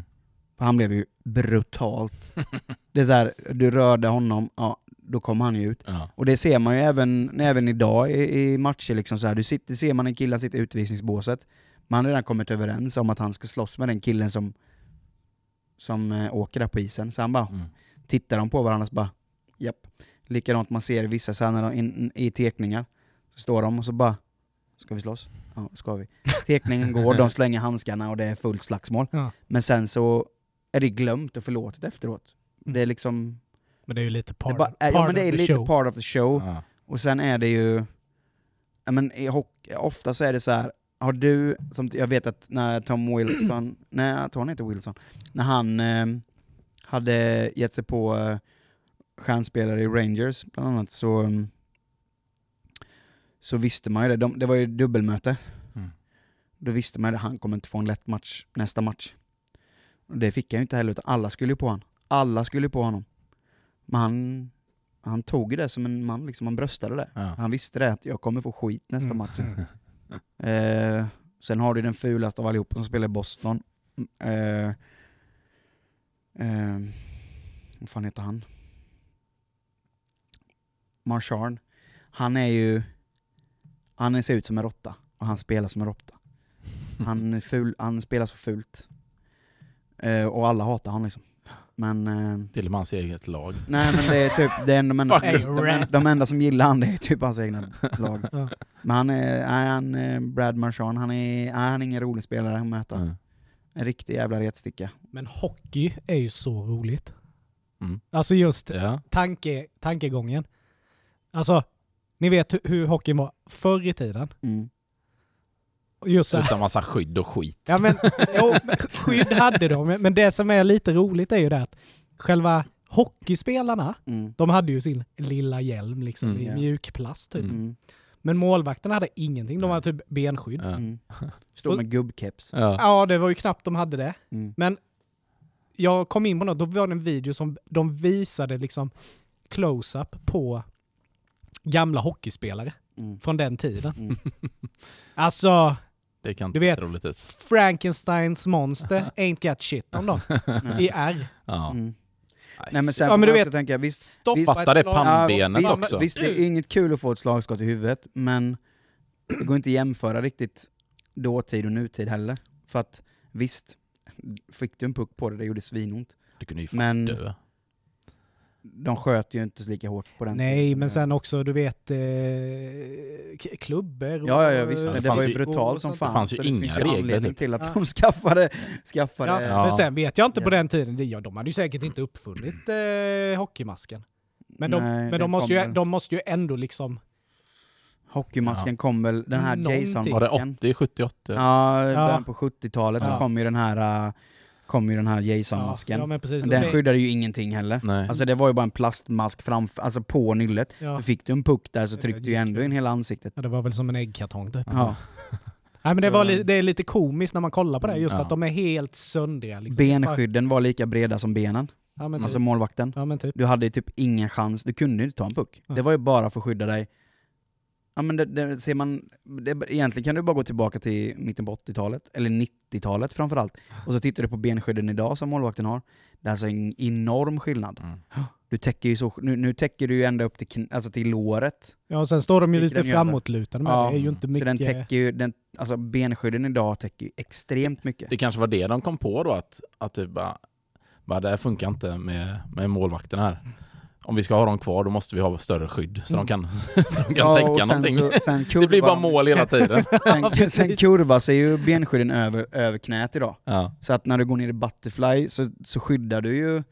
För han blev ju brutalt. <laughs> det är så här, du rörde honom, ja, då kom han ju ut. Ja. Och det ser man ju även, även idag i, i matcher, liksom så här. Du sitter, ser man en kille sitta i utvisningsbåset, man har redan kommit överens om att han ska slåss med den killen som, som eh, åker där på isen. Så han bara, Mm. Tittar de på varandra så bara, japp. Likadant man ser vissa så när de, in, i tekningar, så står de och så bara, ska vi slåss? Ja, ska vi. Tekningen går, de slänger handskarna och det är fullt slagsmål. Ja. Men sen så är det glömt och förlåtet efteråt. Mm. Det är liksom, Men det är ju lite det part, bara, ja, part men det är of the lite show. part of the show. Ja. Och sen är det ju, ja, men i hockey, ofta så är det så här har du, som jag vet att när Tom Wilson, <clears throat> nej jag tror han heter Wilson, när han eh, hade gett sig på eh, stjärnspelare i Rangers bland annat så, mm, så visste man ju det, De, det var ju dubbelmöte. Mm. Då visste man ju att han kommer inte få en lätt match nästa match. Och det fick han ju inte heller, utan alla skulle ju på honom. Alla skulle ju på honom. Men han, han tog det som en man, liksom, han bröstade det. Ja. Han visste det, att jag kommer få skit nästa Mm. match. <laughs> Eh, sen har du den fulaste av allihop som spelar i Boston. Eh, eh, vad fan heter han? Marchand. Han är ju... Han ser ut som en råtta, och han spelar som en råtta. <laughs> Han, är ful, han spelar så fult. Eh, och alla hatar honom liksom. Men... Eh, Till och med hans eget lag. Nej men det är typ, det är <laughs> de enda, de, de, de enda som gillar han det är typ hans egna lag. Men han är, nej, han, eh, Brad Marchand, han är, nej, han är ingen rolig spelare att möta. Mm. En riktig jävla retsticka. Men hockey är ju så roligt. Mm. Alltså just Ja. tanke, tankegången. Alltså, ni vet hur, hur hockeyn var förr i tiden. Mm. Just här, Utan massa skydd och skit. Ja men, jo, men skydd hade de, men- men det som är lite roligt är ju det att själva hockeyspelarna, Mm. de hade ju sin lilla hjälm liksom Mm. i mjukplast typ. Mm. Men målvakterna hade ingenting, de hade typ benskydd. Mm. <laughs> Stod med gubbkeps. Ja. Ja, det var ju knappt de hade det. Mm. Men jag kom in på något, då var det en video som de visade liksom close-up på gamla hockeyspelare Mm. från den tiden. Mm. <laughs> Alltså, Det kan Du inte vet- roligt ut. Frankensteins monster <laughs> ain't got shit om dem. I R. Ja. Mm. Nej, men sen Ja, men du också vet- tänka, visst, Stoppa visst, Fatta det ett slag. pannbenet visst, också. visst det är inget kul att få ett slagskott i huvudet, men det går inte att jämföra riktigt dåtid och nutid heller. För att visst, fick du en puck på det, det gjorde svinont. Du kunde ju fan Men dö. De sköt ju inte så lika hårt på den Nej, tiden men det- sen också, du vet, eh, klubbor och... Ja, ja, ja visst. eh, Men det det var ju fanns ju- brutalt som och fan. sånt. fanns ju så inga finns regler, anledning typ. till att Ja. de <laughs> skaffade, skaffade Ja, Ja. Men sen vet jag inte på Ja. den tiden, det- ja, de hade ju säkert inte uppfunnit eh, hockeymasken. Men, de, Nej, men de, måste ju, de måste ju ändå liksom... Hockeymasken kom väl, den här Någonting. Var det Jason-masken. 80, 70, 80? Ja, Ja. början på 70-talet så Ja. kom ju den här, äh, kom ju den här Ja, Jason-masken. ja, men precis. Men den Och- skyddade ju ingenting heller. Nej. Alltså det var ju bara en plastmask framför, alltså på nyllet. ja. Fick du en puck där så tryckte du ju ändå in hela ansiktet. ja, det var väl som en äggkartong typ. Ja. <laughs> Nej, men det, var li, det är lite komiskt när man kollar på det, just Ja. att de är helt söndriga. Liksom. Benskydden var lika breda som benen, Ja, men alltså typ. målvakten. Ja, men typ. Du hade ju typ ingen chans, du kunde ju inte ta en puck. Ja. Det var ju bara för att skydda dig. Ja men det, det ser man, det, egentligen kan du bara gå tillbaka till mitten på 80-talet, eller 90-talet framförallt, och så tittar du på benskydden idag som målvakten har. Det är alltså en enorm skillnad. Mm. Du täcker ju så, nu, nu täcker du ju ända upp till, alltså till låret. Ja, och sen står de ju lite framåtlutade med. Ja, det är ju inte Så mycket... den täcker ju, den, alltså benskydden idag täcker ju extremt mycket. Det kanske var det de kom på då, att, att det bara, bara det här funkar inte med, med målvakten här. Om vi ska ha dem kvar då måste vi ha större skydd så de kan, <laughs> så de kan och täcka någonting. så- sen <laughs> det blir bara mål hela tiden. <laughs> Sen, sen kurvar sig ju benskydden över, över knät idag. Ja. Så att när du går ner i butterfly så, så skyddar du ju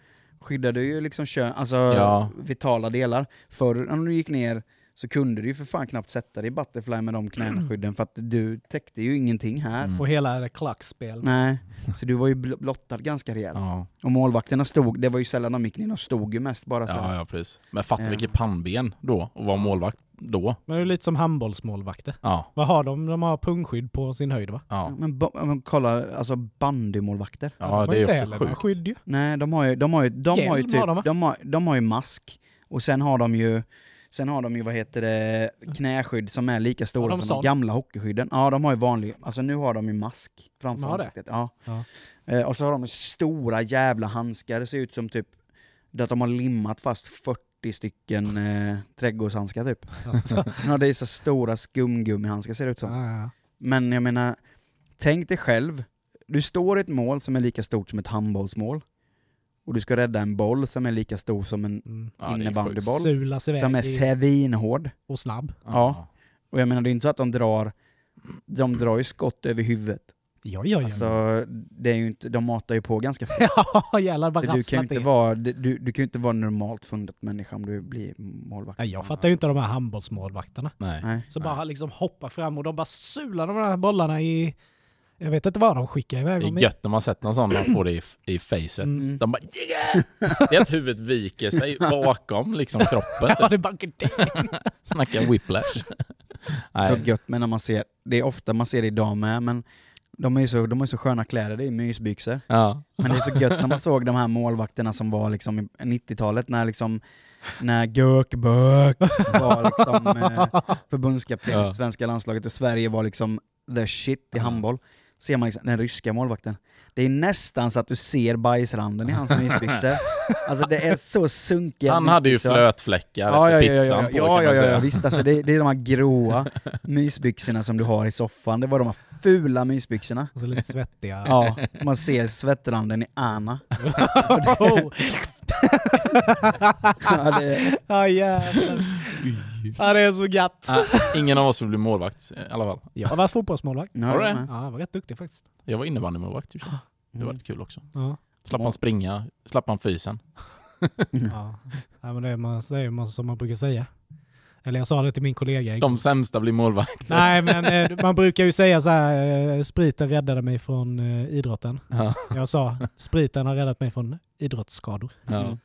skyddar du ju liksom kön, alltså Ja. vitala delar. Förr när du gick ner så kunde du ju för fan knappt sätta dig i butterfly med de knäskydden <clears throat> för att du täckte ju ingenting här. Mm. Och hela det klackspel. Nej, så du var ju bl- blottad ganska rejält. Ja. Och målvakterna stod, det var ju sällan de gick ner, de stod ju mest bara så. ja, ja, precis. Men fatta Ja. vilket pannben då, och vara målvakt då. Men det är lite som handbollsmålvakter. Ja, Vad har de? De har pungskydd på sin höjd va? ja. Men, men kolla, alltså bandymålvakter. ja de det är också sjukt. skydd ju. Nej, de har ju, de har ju, de har ju typ, har de, va? de har, de har ju mask, och sen har de ju Sen har de ju, vad heter det, knäskydd som är lika stora de som sån? de gamla hockeyskydden. Ja, de har ju vanlig, alltså nu har de ju mask framför ansiktet. Ja. Ja. Eh, och så har de stora jävla handskar, det ser ut som typ, att de har limmat fast 40 stycken eh, trädgårdshandskar typ. Alltså. <laughs> Ja, det är så stora skumgummihandskar ser det ut som. Ja, ja. Men jag menar, tänk dig själv, du står i ett mål som är lika stort som ett handbollsmål, och du ska rädda en boll som är lika stor som en Mm. Ja, innebandyboll, som är svinhård. och snabb. Ja. Och jag menar, det är inte så att de drar, de drar ju skott över huvudet. Ja, ja, ja. Alltså, det är ju inte, de matar ju på ganska <laughs> fort. ja, jävlar bara Så du kan ju inte in. vara, du, du kan ju inte vara normalt fundet människa om du blir målvakt. Nej, jag fattar ju inte de här handbollsmålvakterna. Nej. Nej. Så Nej. bara liksom hoppa fram och de bara sular de här bollarna i... Jag vet inte vad de skickar iväg Det är i. gött när man sett någon sån, man får det i, i facet. Mm. De bara yeah! Det är att huvudet viker sig bakom liksom kroppen. <laughs> Ja, Typ. det är bara... <laughs> Snacka whiplash. Så Nej. gött, men när man ser, det är ofta man ser det idag med, men de är ju så, de ju så sköna kläder, det är mysbyxor. Ja. Men det är så gött när man såg de här målvakterna som var liksom i 90-talet, när liksom när Gökbök var liksom eh, förbundskapten Ja. i svenska landslaget och Sverige var liksom the shit i Ja. handboll. Ser man liksom den ryska målvakten. Det är nästan så att du ser bajsranden i hans mysbyxor. <laughs> Alltså det är så sunkiga Han hade ju flötfläckar Ja, ja, efter ja, pizzan ja, på ja, kan ja, ja, ja, visst alltså det, det är de här gråa <laughs> mysbyxorna som du har i soffan, det var de här fula mysbyxorna. Så lite svettiga. Ja, man ser svettranden i Anna. <laughs> Ja, det, <laughs> Ja jävlar. Ja det är så gött. Ah, ingen av oss vill bli målvakt i alla fall. Jag har varit fotbollsmålvakt. ja, Har du det? Ja, jag var rätt duktig faktiskt. Jag var innebandymålvakt i. Det var Mm. rätt kul också. Ja. Slapp man springa, slapp man fysen. Ja. ja men det är, man, det är man som man brukar säga. Eller jag sa det till min kollega igår. De sämsta blir målvakt. Nej men eh, <laughs> man brukar ju säga så här, eh, spriten räddade mig från eh, idrotten. Ja. Jag sa, spriten har räddat mig från idrottsskador. Ja. Mm.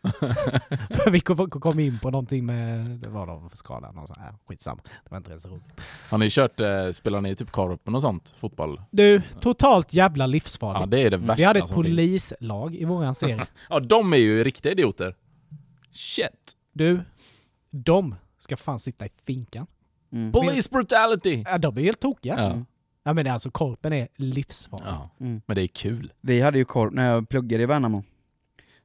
För <laughs> vi kom, in på någonting med, det var någon skada, någon så här, skitsamma. Det var inte ens roligt. Har ni kört, eh, spelar ni typ korpen och sånt? Fotboll? Du, totalt jävla Ja, livsfarligt. det är det värsta vi hade ett som finns. polislag i våran serie. <laughs> Ja, de är ju riktiga idioter. Shit. Du, de ska fan sitta i finkan. Mm. Police brutality! Ja, de är helt tokiga. Ja. Ja. men alltså korpen är livsfarlig. ja. Mm. Men det är kul. Vi hade ju korp, när jag pluggade i Värnamo,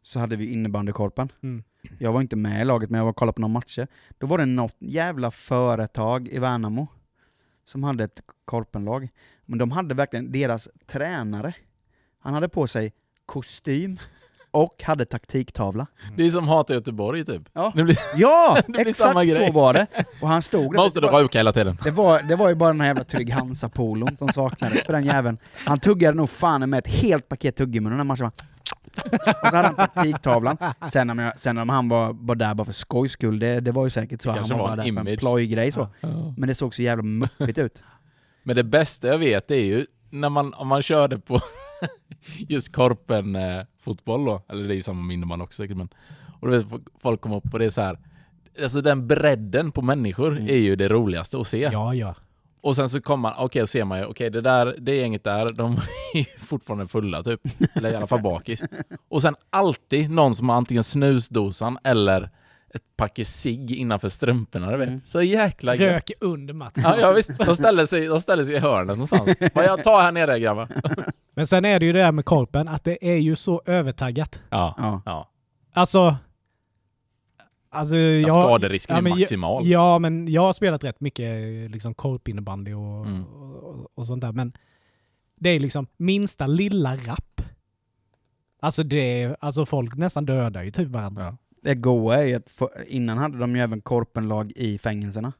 så hade vi innebandykorpen. Mm. Jag var inte med i laget, men jag var och kollade på några matcher. Då var det något jävla företag i Värnamo som hade ett korpenlag. Men de hade verkligen, deras tränare, han hade på sig kostym och hade taktiktavla. Det är som Hata Göteborg typ. Ja, blir, ja <laughs> exakt så var det. Och han stod där. måste det, var, ruka hela tiden. det, var, det var ju bara den här jävla Trygg Hansa-polon som saknades för den jäveln. Han tuggade nog fan med ett helt paket tuggummi den här matchen. Och så hade han taktiktavlan. Sen om, jag, sen om han var bara där bara för skojs skull, det, det var ju säkert så. Det Han var var bara där för en image. plojgrej så. Men det såg så jävla muppigt ut. Men det bästa jag vet är ju när man, om man körde på <laughs> just korpen eh, fotboll då, eller det är ju samma med innebandy också säkert, men och du vet, folk kommer upp och det är så här. Alltså den bredden på människor Mm. är ju det roligaste att se. Ja, ja. Och sen så kommer man, okej, och ser man ju, okej det där, det är inget där, de <laughs> är fortfarande fulla typ. Eller i alla fall bakis. <laughs> Och sen alltid någon som har antingen snusdosan eller ett paket cigg innanför strumporna, du vet. Mm. Så jäkla gött. Rök under matchen. Ja, ja visst, de ställer sig, de ställer sig i hörnet någonstans. <laughs> Vad jag tar här nere grabbar. <laughs> Men sen är det ju det där med korpen, att det är ju så övertaggat. Ja, Ja. ja. Alltså... Alltså jag... Skaderisken ja, är men jag- maximal. Ja, men jag har spelat rätt mycket liksom korpinnebandy och, Mm. och, och sånt där. Men det är liksom minsta lilla rapp. Alltså det är, alltså folk nästan dödar ju typ varandra. Ja. Det goa är ju att för, innan hade de ju även korpenlag i fängelserna.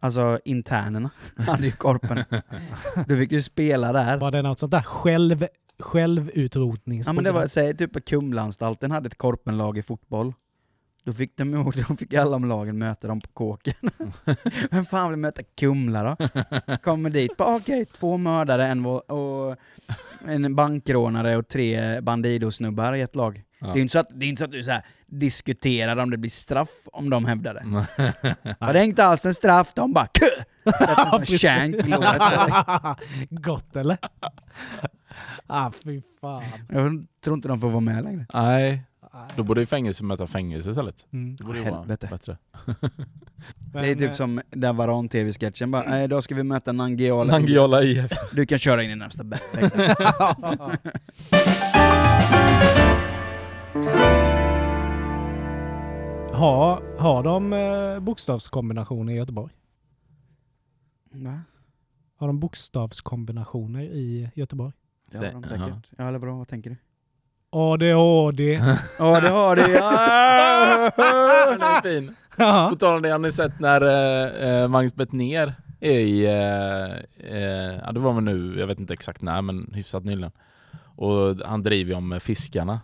Alltså internerna <laughs> hade ju korpen. <laughs> Du fick ju spela där. Var det något sånt där själv, självutrotningsprogram? Ja men det var, säg typ Kumlaanstalten hade ett korpenlag i fotboll. Då fick de, <laughs> då fick alla de lagen möta dem på kåken. <laughs> Vem fan vill möta Kumla då? Kommer dit, bara okej, två mördare, en, och en bankrånare och tre Bandido-snubbar i ett lag. Ja. Det är ju inte så att, det är inte så att du så här, diskuterar om det blir straff om de hävdar det. Ja, det är inte alls en straff, de bara KÖ! Shank i. <laughs> Gott eller? ah, fy fan. Jag tror inte de får vara med längre. Nej, då borde ju fängelse möta fängelse istället. Mm. Det borde ju vara Helvete. bättre. Men, <laughs> det är eh, typ som den Varan-tv-sketchen bara, nej idag ska vi möta Nangijala. Nangijala IF. <laughs> Du kan köra in i närmsta bäck. <laughs> har, har de eh, bokstavskombinationer i Göteborg? Va? Har de bokstavskombinationer i Göteborg? Ja, Se- de säkert. Ja, eller vadå, vad tänker du? ADHD. <laughs> Ja, det har det! Ja! Den är <laughs> fin. Ja. På tal om det, har ni sett när eh, eh, Magnus Bettner i, eh, eh, ja det var väl nu, jag vet inte exakt när, men hyfsat nyligen. Och han driver ju om Fiskarna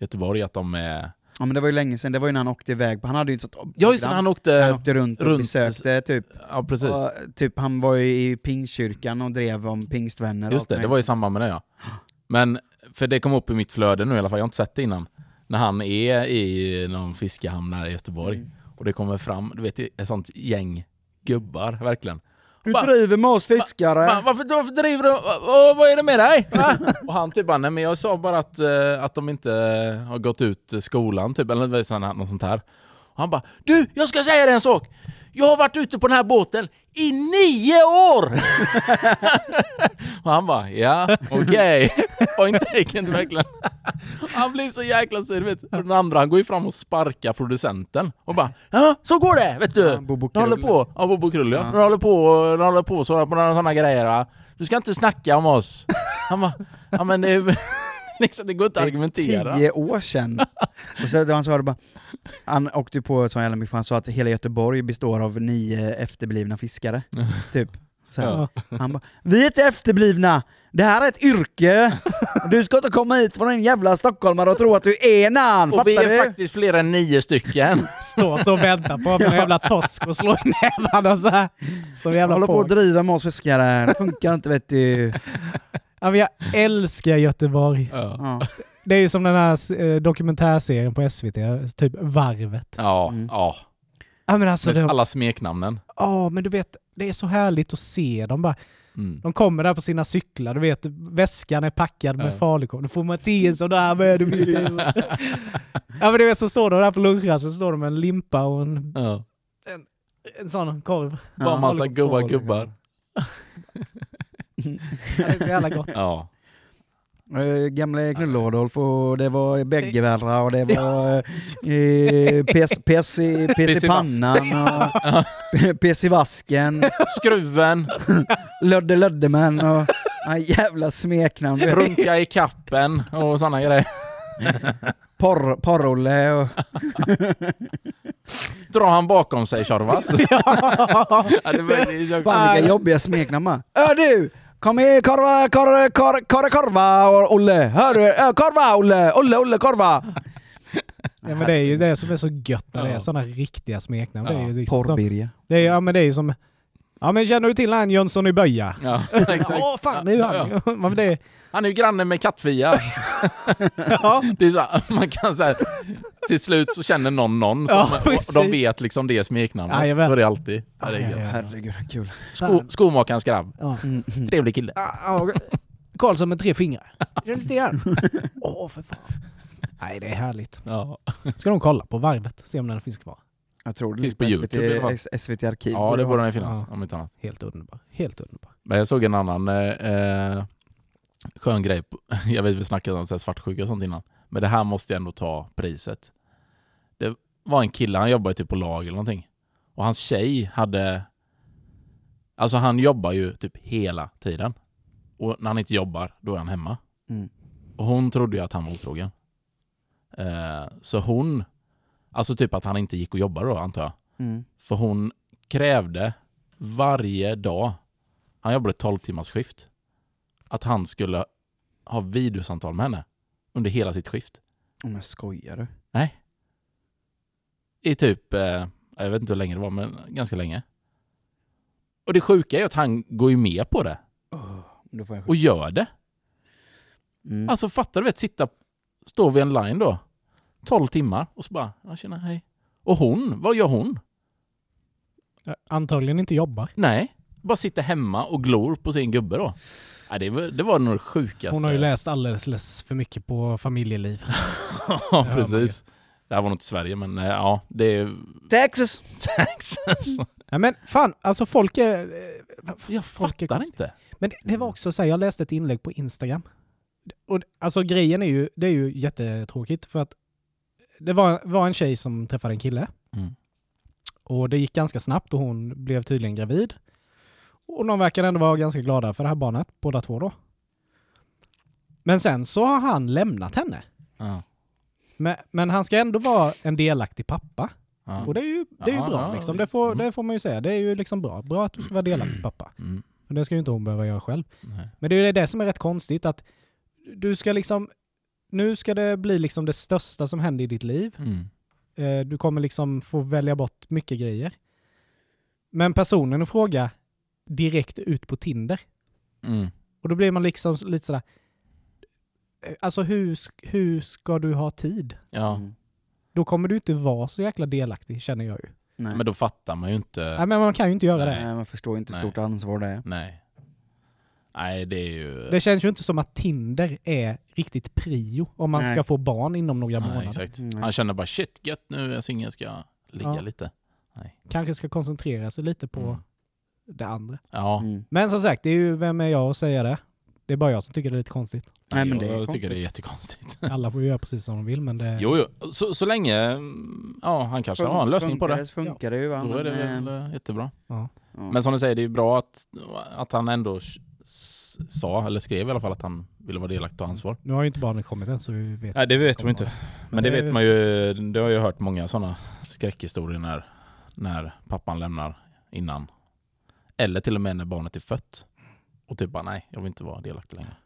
i Göteborg, att de är... Ja men det var ju länge sedan, det var ju när han åkte iväg, han hade ju inte sånt Ja just han, han åkte... han åkte runt och runt- besökte typ, Ja precis. och, typ han var ju i pingstkyrkan och drev om pingstvänner Just det, det var i samband med det ja. Men, för det kom upp i mitt flöde nu i alla fall, jag har inte sett det innan. När han är i någon fiskehamn här i Göteborg. Mm. Och det kommer fram, du vet ett sånt gäng gubbar, verkligen. Du Bara- driver med oss fiskare! Va, varför, varför driver du? Och, vad är det med dig? Och han typ bara, nej men jag sa bara att, eh, att de inte har gått ut skolan typ, eller något sånt här. Och han bara, du jag ska säga dig en sak! Jag har varit ute på den här båten i nio år! och <laughs> han bara, ja okej. <laughs> Point taken verkligen. han blir så jäkla sur vet du. Och Den andra han går ju fram och sparkar producenten och bara, ja så går det vet du! Ja, Bobo håller på, ja Bobo Krull ja. Ja. Håller på, du håller på så på sådana grejer va. Du ska inte snacka om oss. Han bara, ja men det, är- <laughs> liksom, det går inte att argumentera. Tio år sedan. <laughs> och så, han sa det bara, han åkte på så jävla mycket, han sa att hela Göteborg består av nio efterblivna fiskare. <laughs> typ. Så. Ja. Han bara, vi är inte efterblivna, det här är ett yrke. Du ska inte komma hit från en jävla stockholmare och tro att du är nan, Och vi är du? faktiskt fler än nio stycken. Står så och väntar på en jävla torsk och slår i nävarna så här. Som jävla Håller på. att driva med oss fiskare, det funkar inte vet du. Ja, men jag älskar Göteborg. Ja. Det är ju som den här eh, dokumentärserien på SVT, typ Varvet. ja. Mm. ja. Ja men alltså, det, alla smeknamnen. ja, men du vet, det är så härligt att se dem bara. Mm. De kommer där på sina cyklar, du vet, väskan är packad med Ja. falukorv. Du får Mattias och där med. Du vet. ja men du vet, så står de där på lunchrasten, så står de med en limpa och en, Ja. en sån korv. Bara Ja. massa goa gubbar. <laughs> Det är så jävla gott. <laughs> Ja. Eh, Gamle Knull-Adolf och det var Bäggevärra och det <laughs> var eh, pess, pess, i, pess i pannan och <laughs> pess i vasken, Skruven, Lödde Löddemän och jävla smeknamn. du vet. runka i kappen och sådana grejer. Porr, Porrolle och... Drar han bakom sig Tjorvas? ja, det var, Fan vilka jobbiga smeknamn man. Ö du! Kom här korva, korva, korva, korva, korva och Olle. Hör du? Korva Olle! Olle, Olle, korva! Ja men det är ju det som är så gött när det är sådana riktiga smeknamn. Det är Ja. ju liksom som, Porrbirger. det är, ja men det är ju som... Ja men känner du till han Jönsson i Böja? ja, <laughs> exakt. Åh fan, det är ju han Ja, <laughs> det är, Han är ju granne med Kattfia. <laughs> ja. Det är så, man kan säga till slut så känner någon någon som, Ja, och de vet liksom det smeknamnet. Jajamän. så är det alltid. Ja, det är Ja, ja, ja. Herregud, kul. Sko, skomakarens grabb. Ja. Mm, mm. Trevlig kille. Ja, ja, Karlsson med tre fingrar. <laughs> Till han? Åh för fan. Nej det är härligt. Ja, Ska de kolla på varvet, se om den finns kvar. Jag tror det Finns på YouTube. SVT, SVT Arkiv. ja det borde den finnas. Ja. Om inte annat. Helt underbar. Helt underbar. Men jag såg en annan eh, eh, skön grej. på- <laughs> Jag vet vi snackade om svartsjuka och sånt innan. Men det här måste jag ändå ta priset. Det var en kille, han jobbade typ på lag eller någonting. Och hans tjej hade... Alltså han jobbar ju typ hela tiden. Och när han inte jobbar, då är han hemma. Mm. Och hon trodde ju att han var otrogen. Eh, så hon... Alltså typ att han inte gick och jobbade då antar jag. Mm. För hon krävde varje dag, han jobbade 12 timmars skift, att han skulle ha videosamtal med henne under hela sitt skift. Jag skojar du? Nej. I typ, eh, jag vet inte hur länge det var, men ganska länge. Och det sjuka är att han går ju med på det Då får jag och gör det. mm. Alltså fattar du, vet, sitta, stå vid en line då, 12 timmar och så bara, ja tjena, hej. Och hon, vad gör hon? Antagligen inte jobbar. Nej, bara sitter hemma och glor på sin gubbe då. Ja, det, var, det var nog det sjukaste. Hon har ju läst alldeles för mycket på familjeliv. <laughs> ja, precis. Det här var nog inte Sverige, men eh, ja, det är Texas! Texas. <laughs> Ja, men fan, alltså folk är... eh, Jag folk är fattar konstiga. inte. Men det, det var också så här, jag läste ett inlägg på Instagram. Och alltså grejen är ju, det är ju jättetråkigt för att det var, var en tjej som träffade en kille Mm. och det gick ganska snabbt och hon blev tydligen gravid. Och de verkar ändå vara ganska glada för det här barnet, båda två då. Men sen så har han lämnat henne. Ja. Men, men han ska ändå vara en delaktig pappa. Ja. Och det är ju, det är ju Ja, bra ja, liksom. Det får, Mm. det får man ju säga. Det är ju liksom bra. Bra att du ska vara delaktig pappa. Mm. Och det ska ju inte hon behöva göra själv. Nej. Men det är ju det som är rätt konstigt att du ska liksom, nu ska det bli liksom det största som händer i ditt liv. Mm. Eh, Du kommer liksom få välja bort mycket grejer. Men personen att fråga direkt ut på Tinder. Mm. Och då blir man liksom lite sådär, alltså hur, hur ska du ha tid? Ja, Mm. Då kommer du inte vara så jäkla delaktig känner jag ju. Nej. men då fattar man ju inte. Nej, men man kan ju inte göra det. Nej, man förstår ju inte hur Nej. stort ansvar det är. Nej. Nej, det är ju... Det känns ju inte som att Tinder är riktigt prio om man Nej. ska få barn inom några Nej, månader. exakt. Mm. Han känner bara shit, gött nu är jag singel, ska jag ligga Ja. lite. Kanske ska koncentrera sig lite på Mm. det andra. Ja, Mm. Men som sagt, det är ju, vem är jag att säga det? Det är bara jag som tycker det är lite konstigt. Nej, men jag det är tycker konstigt. det är jättekonstigt. <laughs> Alla får ju göra precis som de vill, men det... Jo, jo. Så, så länge, mm, ja han kanske har en lösning på det. Funkar det ju va. Då är det Men, väl eh, eh, jättebra. Ja. ja. Men som du säger, det är ju bra att, att han ändå sa, eller skrev i alla fall, att han ville vara delaktig och ansvar. Nu har ju inte barnet kommit än, så vi vet Nej, det vet vi inte. Men det det- vet man ju, det har jag hört många sådana skräckhistorier när, när pappan lämnar innan. Eller till och med när barnet är fött. Och typ bara nej, jag vill inte vara delaktig längre.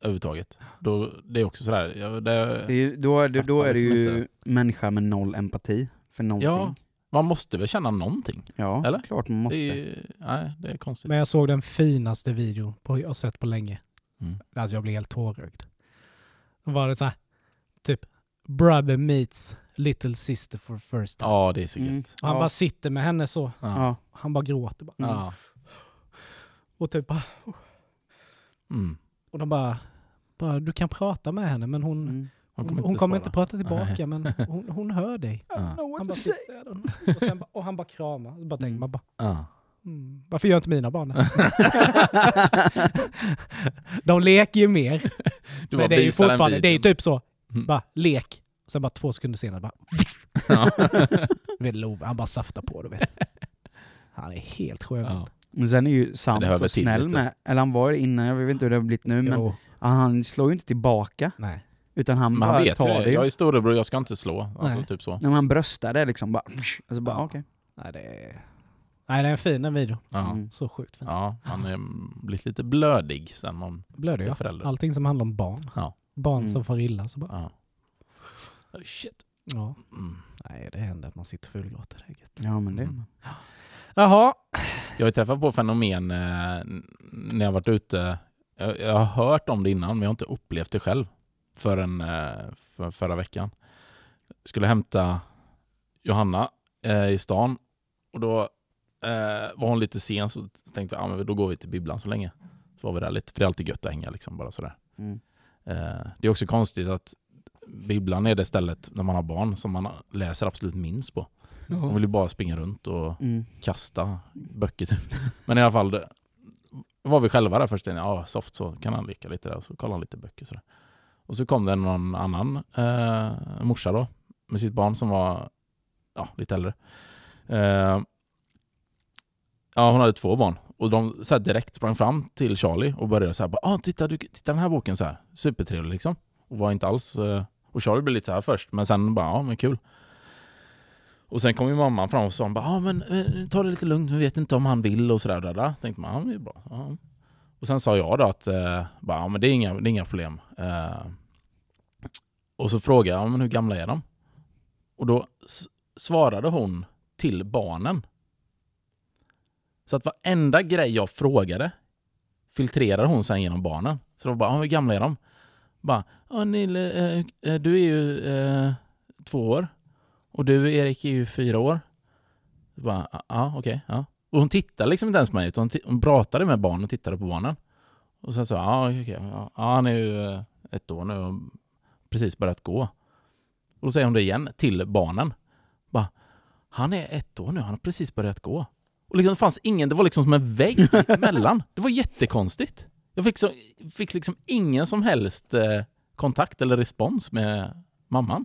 Överhuvudtaget. Då, det är också sådär, ja, det, det är, ju- då, då fattar är det liksom ju inte. människa med noll empati för någonting. Ja, man måste väl känna någonting? Ja, Eller? klart man måste. Det är, nej, det är konstigt. Men jag såg den finaste videon på, jag har sett på länge. Mm. Alltså jag blev helt tårögd. Då var det så här, typ Brother meets little sister for first time. Ja, det är så Mm. gött. Han Ja. bara sitter med henne så. Ja. Han bara gråter. Bara. Mm. Ja. Och typ bara, Mm. och de bara, bara, du kan prata med henne men hon, Mm. hon, hon kommer inte, prata tillbaka men <laughs> hon, hon hör dig. Han bara och, sen bara, och han bara kramar. Så bara tänker Mm. man bara, Ja. mm, varför gör inte mina barn det? <laughs> <laughs> De leker ju mer. Du men det är ju fortfarande, det är typ så, Mm. bara lek. Och sen bara två sekunder senare bara, Ja. vet Love, han bara saftar på du vet. Han är helt sjövänd. Ja. Men sen är ju Sam så snäll lite. med, eller han var det innan, jag vet inte hur det har blivit nu, men Jo, han slår ju inte tillbaka. nej. Utan han Men bara han vet ju tar det. det. Jag är storebror, jag ska inte slå. Alltså, typ så. När man bröstar det liksom bara, alltså bara Ja. okej. Nej, det är... Nej, det är en fin video. Ja. Mm. Så sjukt fin. ja, han är blivit lite blödig sen man Blöder är jag. förälder. Allting som handlar om barn. Ja. Barn Mm. som får illa. Så bara, Ja. Oh, shit. ja. Mm. Nej, det händer att man sitter och är gött. Ja men det Mm. Jaha. Jag har ju träffat på fenomen eh, när jag varit ute. Jag, jag har hört om det innan, men jag har inte upplevt det själv förrän eh, för, förra veckan. Skulle hämta Johanna eh, i stan och då eh, var hon lite sen så tänkte vi ah, men då går vi till bibblan så länge. Så var vi där lite, för det är alltid gött att hänga liksom bara sådär. Mm. Eh, det är också konstigt att bibblan är det stället när man har barn som man läser absolut minst på. Man vill ju bara springa runt och Mm. kasta böcker typ. Men i alla fall, var vi själva där först. Ja, soft så kan han leka lite där och så kolla han lite böcker. Så Och så kom det någon annan eh, morsa då med sitt barn som var ja, lite äldre. Eh, ja, hon hade två barn och de så direkt sprang fram till Charlie och började så här bara, ah, titta, du, titta den här boken så här. Supertrevlig liksom. Och var inte alls eh, och Charlie blev lite så här först men sen bara, ja men kul. Och sen kom ju mamman fram och sa bara, ah, men eh, ta det lite lugnt, vi vet inte om han vill och sådär. Där, där. Tänkte man, ja det är bra. Ja. Och sen sa jag då att, eh, bara, ah, men det är inga, det är inga problem. Eh, och så frågade jag, ah, men hur gamla är de? Och då svarade hon till barnen. Så att varenda grej jag frågade filtrerade hon sen genom barnen. Så då bara, ah, hur gamla är de? Bara, ah, Nille, eh, eh, du är ju eh, två år. Och du Erik är ju fyra år. Bara, ja ah, okej, ja. Och hon tittade liksom inte ens på mig utan hon, pratade med barnen och tittade på barnen. Och sen sa ja ah, okej, ja, ja, han är ju eh, ett år nu och precis börjat gå. Och då säger hon det igen till barnen. Bara, han är ett år nu, han har precis börjat gå. Och liksom, det fanns ingen, det var liksom som en vägg <laughs> emellan. Det var jättekonstigt. Jag fick, så, fick liksom ingen som helst eh, kontakt eller respons med mamman.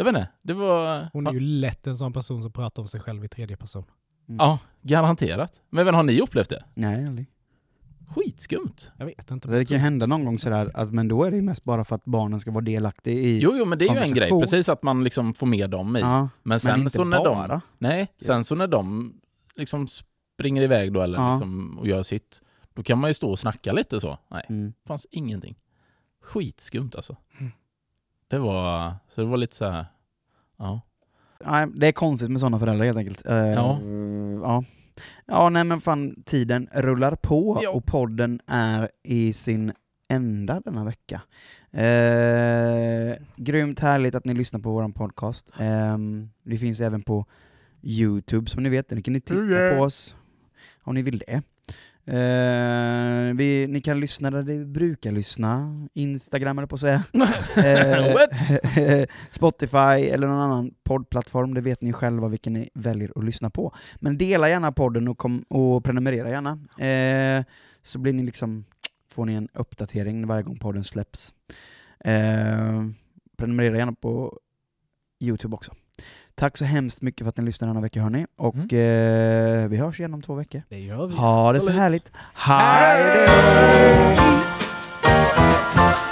Jag vet inte, det var... Hon är ju lätt en sån person som pratar om sig själv i tredje person. Ja, garanterat. Men även har ni upplevt det? Nej aldrig. Skitskumt. Jag vet inte. Alltså, det kan ju hända någon gång sådär, alltså, men då är det ju mest bara för att barnen ska vara delaktiga i... Jo, jo, men det är ju en grej. Precis att man liksom får med dem i. ja, men sen men inte så när bara. de... Nej, sen så när de liksom springer iväg då eller Ja. liksom, och gör sitt, då kan man ju stå och snacka lite så. Nej, Mm. fanns ingenting. Skitskumt alltså. Mm. Det var, så det var lite så här. ja. Nej, det är konstigt med sådana föräldrar helt enkelt. Eh, Ja. ja. Ja, nej men fan, tiden rullar på Ja. och podden är i sin ända denna vecka. Eh, grymt härligt att ni lyssnar på vår podcast. Eh, vi finns även på Youtube som ni vet, där kan ni titta Yeah. på oss om ni vill det. Eh, vi, ni kan lyssna där ni brukar lyssna, Instagram eller på att säga. <laughs> Eh, <laughs> Spotify eller någon annan poddplattform, det vet ni själva vilken ni väljer att lyssna på. Men dela gärna podden och, kom, och prenumerera gärna. Eh, så blir ni liksom, får ni en uppdatering varje gång podden släpps. Eh, prenumerera gärna på Youtube också. Tack så hemskt mycket för att ni lyssnade denna vecka hörni, och mm. eh, vi hörs igen om två veckor. Det gör vi. Ha det Absolut. så härligt. Hej då!